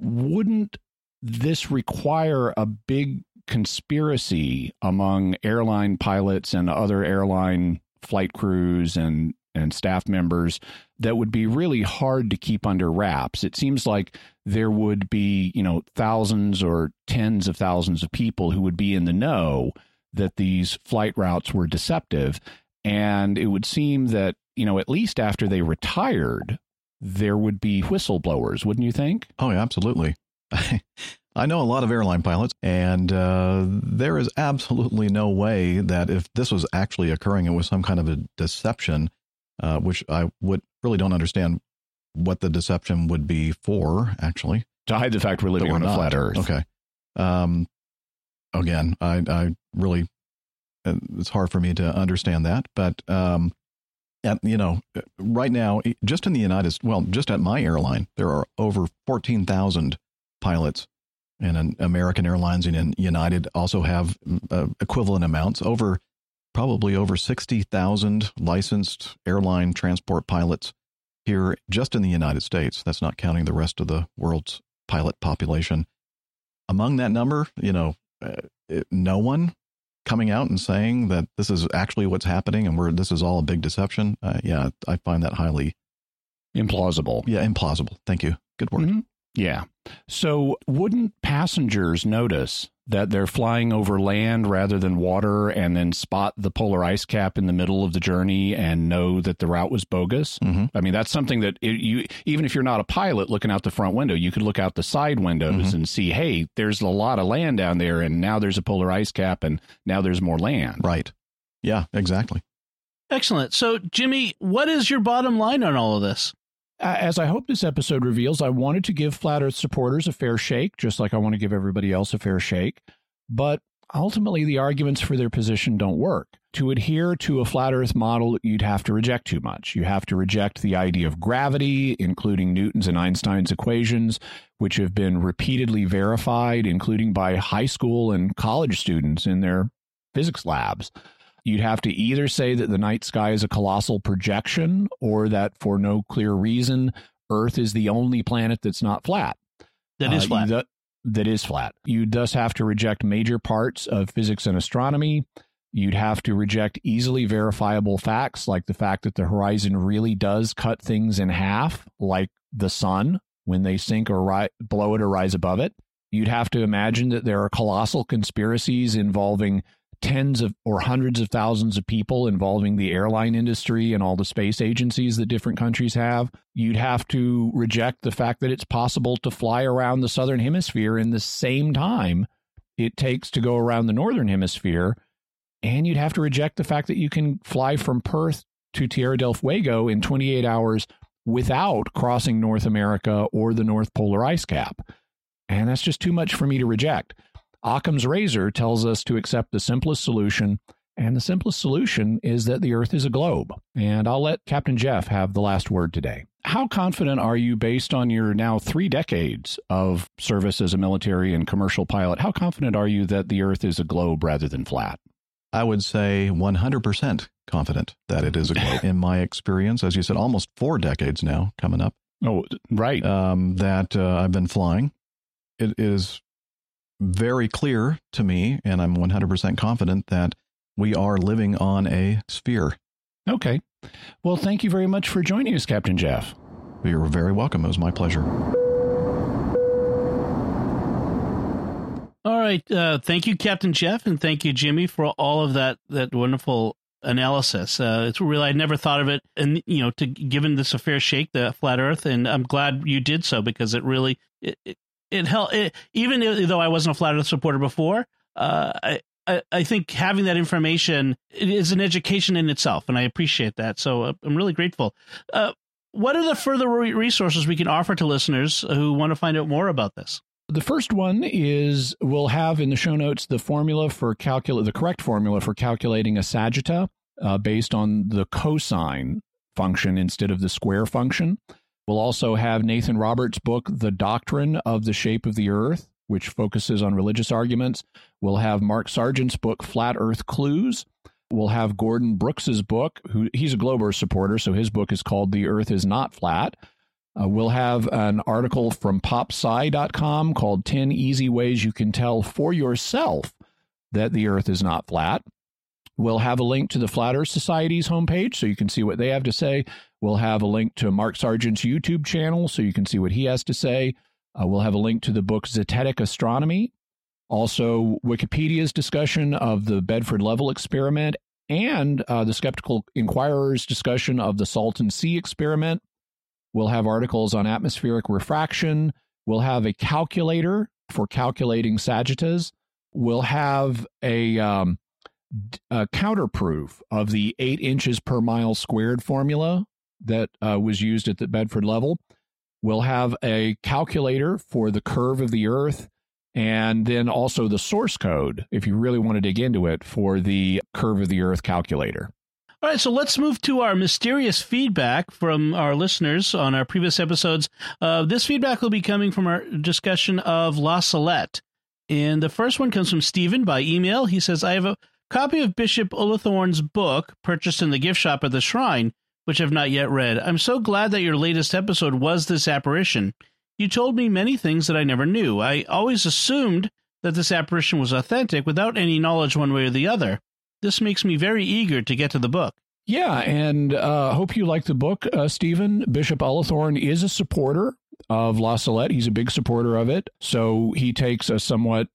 [SPEAKER 2] wouldn't this require a big conspiracy among airline pilots and other airline flight crews and and staff members that would be really hard to keep under wraps. It seems like there would be, you know, thousands or tens of thousands of people who would be in the know that these flight routes were deceptive. And it would seem that, you know, at least after they retired, there would be whistleblowers, wouldn't you think?
[SPEAKER 3] Oh, yeah, absolutely. I know a lot of airline pilots, and uh, there is absolutely no way that if this was actually occurring, it was some kind of a deception, uh, which I would really don't understand what the deception would be for, actually.
[SPEAKER 2] To hide the fact we're living on a flat Earth.
[SPEAKER 3] Okay. Um, again, I, I really, uh, it's hard for me to understand that, but, um, at, you know, right now, just in the United States, well, just at my airline, there are over 14,000 pilots and American Airlines and United also have uh, equivalent amounts over probably over 60,000 licensed airline transport pilots here just in the United States. That's not counting the rest of the world's pilot population. Among that number, you know, uh, it, no one coming out and saying that this is actually what's happening and we're this is all a big deception, uh, yeah, I find that highly
[SPEAKER 2] implausible.
[SPEAKER 3] Yeah, implausible. Thank you. Good word. Mm-hmm.
[SPEAKER 2] Yeah. So, wouldn't passengers notice that they're flying over land rather than water and then spot the polar ice cap in the middle of the journey and know that the route was bogus?
[SPEAKER 3] Mm-hmm.
[SPEAKER 2] I mean, that's something that it, you, even if you're not a pilot looking out the front window, you could look out the side windows mm-hmm. and see, hey, there's a lot of land down there, and now there's a polar ice cap, and now there's more land.
[SPEAKER 3] Right. Yeah, exactly.
[SPEAKER 1] Excellent. So, Jimmy, what is your bottom line on all of this?
[SPEAKER 2] As I hope this episode reveals, I wanted to give Flat Earth supporters a fair shake, just like I want to give everybody else a fair shake. But ultimately, the arguments for their position don't work. To adhere to a flat Earth model, you'd have to reject too much. You have to reject the idea of gravity, including Newton's and Einstein's equations, which have been repeatedly verified, including by high school and college students in their physics labs you'd have to either say that the night sky is a colossal projection or that for no clear reason, Earth is the only planet that's not flat.
[SPEAKER 1] That is uh, flat.
[SPEAKER 2] Th- that is flat. You thus have to reject major parts of physics and astronomy. You'd have to reject easily verifiable facts like the fact that the horizon really does cut things in half, like the sun when they sink or ri- below it or rise above it. You'd have to imagine that there are colossal conspiracies involving tens of or hundreds of thousands of people involving the airline industry and all the space agencies that different countries have, you'd have to reject the fact that it's possible to fly around the southern hemisphere in the same time it takes to go around the northern hemisphere. And you'd have to reject the fact that you can fly from Perth to Tierra del Fuego in 28 hours without crossing North America or the North Polar ice cap. And that's just too much for me to reject. Occam's razor tells us to accept the simplest solution, and the simplest solution is that the Earth is a globe. And I'll let Captain Jeff have the last word today. How confident are you, based on your now three decades of service as a military and commercial pilot, how confident are you that the Earth is a globe rather than flat?
[SPEAKER 3] I would say 100% confident that it is a globe. In my experience, as you said, almost four decades now coming up.
[SPEAKER 2] Oh, right.
[SPEAKER 3] Um, that uh, I've been flying. It is very clear to me, and I'm 100% confident that we are living on a sphere.
[SPEAKER 2] Okay. Well, thank you very much for joining us, Captain Jeff.
[SPEAKER 3] You're very welcome. It was my pleasure.
[SPEAKER 1] All right. Uh, thank you, Captain Jeff, and thank you, Jimmy, for all of that that wonderful analysis. Uh, it's really I never thought of it, and you know, to given this a fair shake, the flat Earth, and I'm glad you did so because it really it, it, it helped. Even though I wasn't a flat Earth supporter before, uh, I, I, I think having that information is an education in itself, and I appreciate that. So uh, I'm really grateful. Uh, what are the further resources we can offer to listeners who want to find out more about this?
[SPEAKER 2] The first one is we'll have in the show notes the formula for calculate the correct formula for calculating a sagitta uh, based on the cosine function instead of the square function. We'll also have Nathan Roberts' book, The Doctrine of the Shape of the Earth, which focuses on religious arguments. We'll have Mark Sargent's book, Flat Earth Clues. We'll have Gordon Brooks's book, who he's a Globe Earth supporter, so his book is called The Earth is Not Flat. Uh, we'll have an article from popsci.com called 10 Easy Ways You Can Tell for Yourself That the Earth is Not Flat. We'll have a link to the Flat Earth Society's homepage so you can see what they have to say. We'll have a link to Mark Sargent's YouTube channel so you can see what he has to say. Uh, we'll have a link to the book Zetetic Astronomy, also Wikipedia's discussion of the Bedford Level experiment, and uh, the Skeptical Inquirer's discussion of the Salton Sea experiment. We'll have articles on atmospheric refraction. We'll have a calculator for calculating sagittas. We'll have a um, a counterproof of the eight inches per mile squared formula that uh, was used at the Bedford level. We'll have a calculator for the curve of the Earth and then also the source code, if you really want to dig into it, for the curve of the Earth calculator.
[SPEAKER 1] All right, so let's move to our mysterious feedback from our listeners on our previous episodes. Uh, this feedback will be coming from our discussion of La Salette. And the first one comes from Stephen by email. He says, I have a copy of Bishop Ullathorne's book purchased in the gift shop at the shrine, which I've not yet read. I'm so glad that your latest episode was this apparition. You told me many things that I never knew. I always assumed that this apparition was authentic without any knowledge one way or the other. This makes me very eager to get to the book.
[SPEAKER 2] Yeah, and uh, hope you like the book, uh, Stephen. Bishop Ullathorne is a supporter of La Salette. He's a big supporter of it. So he takes a somewhat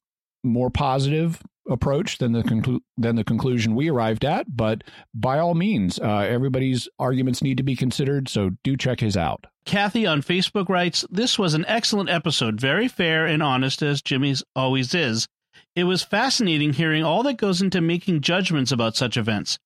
[SPEAKER 2] more positive approach than the conclu- than the conclusion we arrived at. But by all means, uh, everybody's arguments need to be considered. So do check his out.
[SPEAKER 1] Kathy on Facebook writes, This was an excellent episode, very fair and honest, as Jimmy's always is. It was fascinating hearing all that goes into making judgments about such events.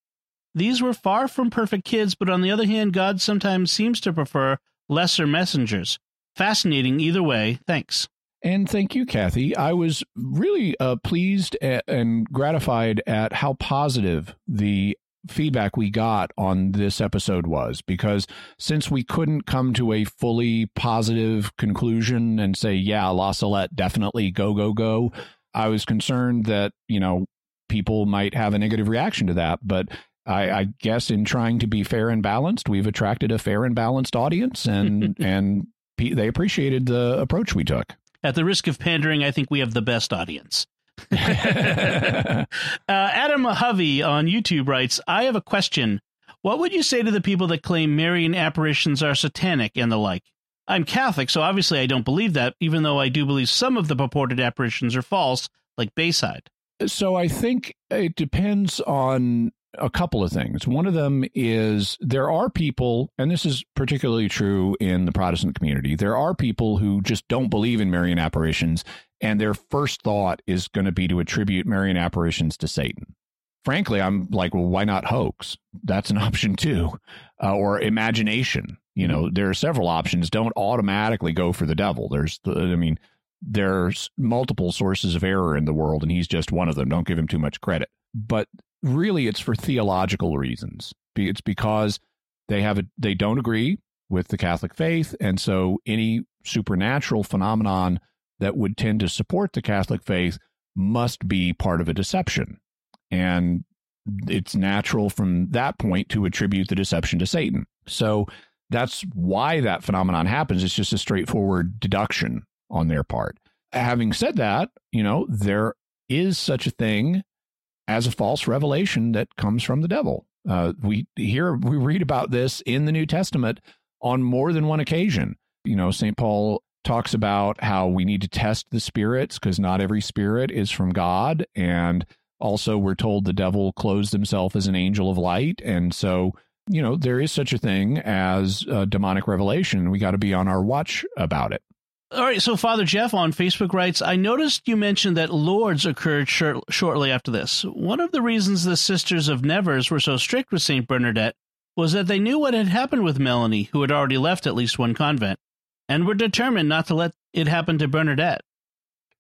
[SPEAKER 1] These were far from perfect kids, but on the other hand, God sometimes seems to prefer lesser messengers. Fascinating either way. Thanks.
[SPEAKER 2] And thank you, Kathy. I was really uh, pleased and gratified at how positive the feedback we got on this episode was because since we couldn't come to a fully positive conclusion and say, yeah, La Salette definitely go, go, go, I was concerned that, you know, people might have a negative reaction to that. But I, I guess in trying to be fair and balanced, we've attracted a fair and balanced audience and, and they appreciated the approach we took.
[SPEAKER 1] At the risk of pandering, I think we have the best audience. uh, Adam Hovey on YouTube writes, I have a question. What would you say to the people that claim Marian apparitions are satanic and the like? I'm Catholic, so obviously I don't believe that, even though I do believe some of the purported apparitions are false, like Bayside.
[SPEAKER 2] So I think it depends on a couple of things. One of them is there are people, and this is particularly true in the Protestant community, there are people who just don't believe in Marian apparitions, and their first thought is going to be to attribute Marian apparitions to Satan. Frankly, I'm like, well, why not hoax? That's an option too, uh, or imagination. You know, there are several options. Don't automatically go for the devil. There's, the, I mean, there's multiple sources of error in the world, and he's just one of them. Don't give him too much credit. But really it's for theological reasons. It's because they have a, they don't agree with the Catholic faith, and so any supernatural phenomenon that would tend to support the Catholic faith must be part of a deception. And it's natural from that point to attribute the deception to Satan. So that's why that phenomenon happens. It's just a straightforward deduction on their part. Having said that, you know, there is such a thing as a false revelation that comes from the devil. Uh, we hear, we read about this in the New Testament on more than one occasion. You know, St. Paul talks about how we need to test the spirits because not every spirit is from God. And also, we're told the devil clothes himself as an angel of light. And so, you know, there is such a thing as a demonic revelation. We got to be on our watch about it.
[SPEAKER 1] All right, so Father Jeff on Facebook writes, I noticed you mentioned that Lourdes occurred short, shortly after this. One of the reasons the Sisters of Nevers were so strict with St. Bernadette was that they knew what had happened with Melanie, who had already left at least one convent, and were determined not to let it happen to Bernadette.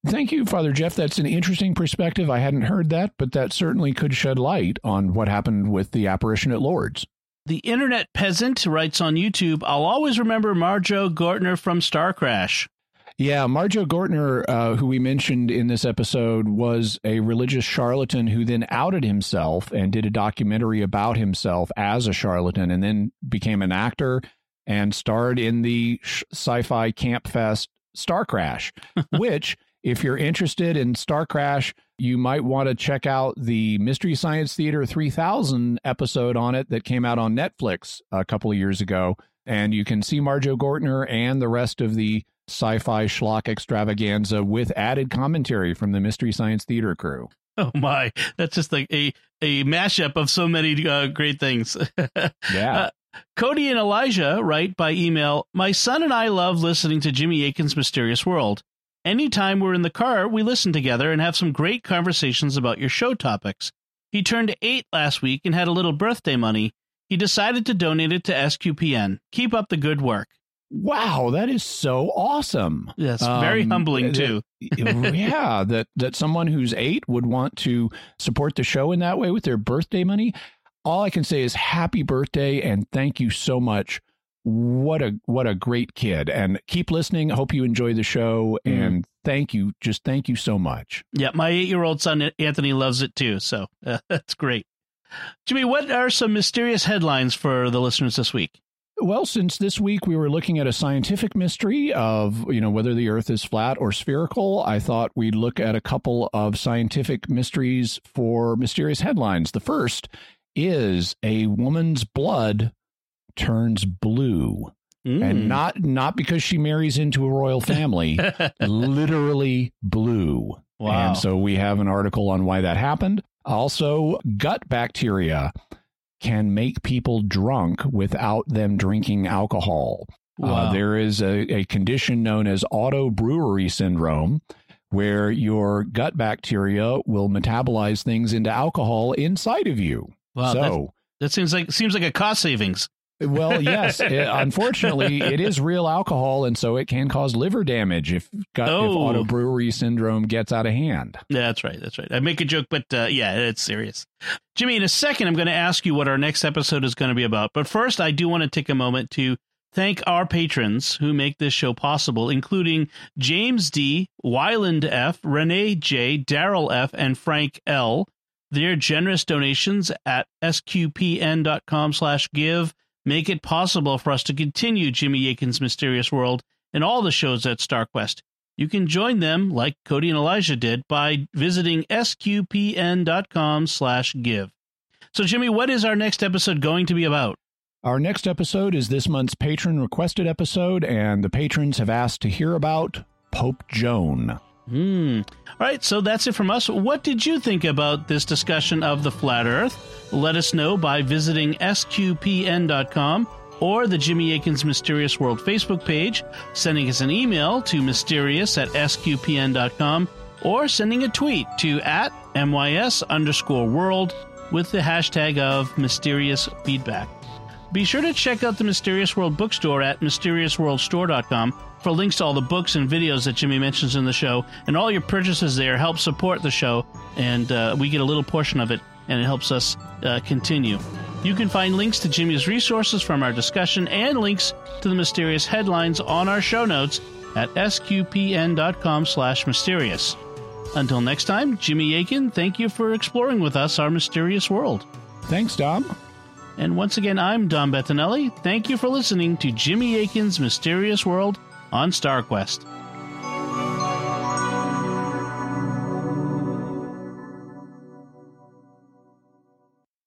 [SPEAKER 2] Thank you, Father Jeff. That's an interesting perspective. I hadn't heard that, but that certainly could shed light on what happened with the apparition at Lourdes.
[SPEAKER 1] The Internet Peasant writes on YouTube, I'll always remember Marjoe Gortner from Starcrash.
[SPEAKER 2] Yeah, Marjoe Gortner, uh, who we mentioned in this episode, was a religious charlatan who then outed himself and did a documentary about himself as a charlatan and then became an actor and starred in the sci fi camp fest Starcrash, which, if you're interested in Starcrash, you might want to check out the Mystery Science Theater 3000 episode on it that came out on Netflix a couple of years ago. And you can see Marjoe Gortner and the rest of the sci-fi schlock extravaganza with added commentary from the Mystery Science Theater crew.
[SPEAKER 1] Oh my, that's just like a a mashup of so many uh, great things.
[SPEAKER 2] yeah.
[SPEAKER 1] Uh, Cody and Elijah write by email, "My son and I love listening to Jimmy Akin's Mysterious World. Anytime we're in the car, we listen together and have some great conversations about your show topics. He turned 8 last week and had a little birthday money. He decided to donate it to SQPN. Keep up the good work."
[SPEAKER 2] Wow, that is so awesome.
[SPEAKER 1] Yes, very um, humbling too.
[SPEAKER 2] yeah, that that someone who's eight would want to support the show in that way with their birthday money. All I can say is happy birthday and thank you so much. What a what a great kid and keep listening. Hope you enjoy the show mm. and thank you. Just thank you so much.
[SPEAKER 1] Yeah, my eight year old son Anthony loves it too. So uh, that's great. Jimmy, what are some mysterious headlines for the listeners this week?
[SPEAKER 2] Well, since this week we were looking at a scientific mystery of, you know, whether the earth is flat or spherical, I thought we'd look at a couple of scientific mysteries for mysterious headlines. The first is a woman's blood turns blue.
[SPEAKER 1] Mm.
[SPEAKER 2] And not not because she marries into a royal family, literally blue.
[SPEAKER 1] Wow.
[SPEAKER 2] And so we have an article on why that happened. Also, gut bacteria can make people drunk without them drinking alcohol. Uh, there is a, a condition known as auto brewery syndrome where your gut bacteria will metabolize things into alcohol inside of you.
[SPEAKER 1] wow. that,
[SPEAKER 2] so,
[SPEAKER 1] that seems like seems like a cost savings.
[SPEAKER 2] Well, yes, it- unfortunately, it is real alcohol, and so it can cause liver damage if gut if
[SPEAKER 1] Oh.
[SPEAKER 2] auto brewery syndrome gets out of hand.
[SPEAKER 1] Yeah, that's right. That's right. I make a joke, but uh, yeah, it's serious. Jimmy, in a second, I'm going to ask you what our next episode is going to be about. But first, I do want to take a moment to thank our patrons who make this show possible, including James D., Wyland F., Renee J., Daryl F., and Frank L. Their generous donations at sqpn.com slash give make it possible for us to continue Jimmy Akin's Mysterious World and all the shows at StarQuest. You can join them, like Cody and Elijah did, by visiting sqpn.com slash give. So, Jimmy, what is our next episode going to be about?
[SPEAKER 2] Our next episode is this month's patron requested episode, and the patrons have asked to hear about Pope Joan.
[SPEAKER 1] Hmm. All right, so that's it from us. What did you think about this discussion of the flat earth? Let us know by visiting sqpn.com or the Jimmy Akin's Mysterious World Facebook page, sending us an email to mysterious at sqpn.com, or sending a tweet to at mys underscore world with the hashtag of mysterious feedback. Be sure to check out the Mysterious World bookstore at mysteriousworldstore.com for links to all the books and videos that Jimmy mentions in the show. And all your purchases there help support the show, and uh, we get a little portion of it, and it helps us uh, continue. You can find links to Jimmy's resources from our discussion and links to the mysterious headlines on our show notes at sqpn.com slash mysterious. Until next time, Jimmy Akin, thank you for exploring with us our mysterious world.
[SPEAKER 2] Thanks, Dom.
[SPEAKER 1] And once again, I'm Dom Bettinelli. Thank you for listening to Jimmy Akin's Mysterious World on StarQuest.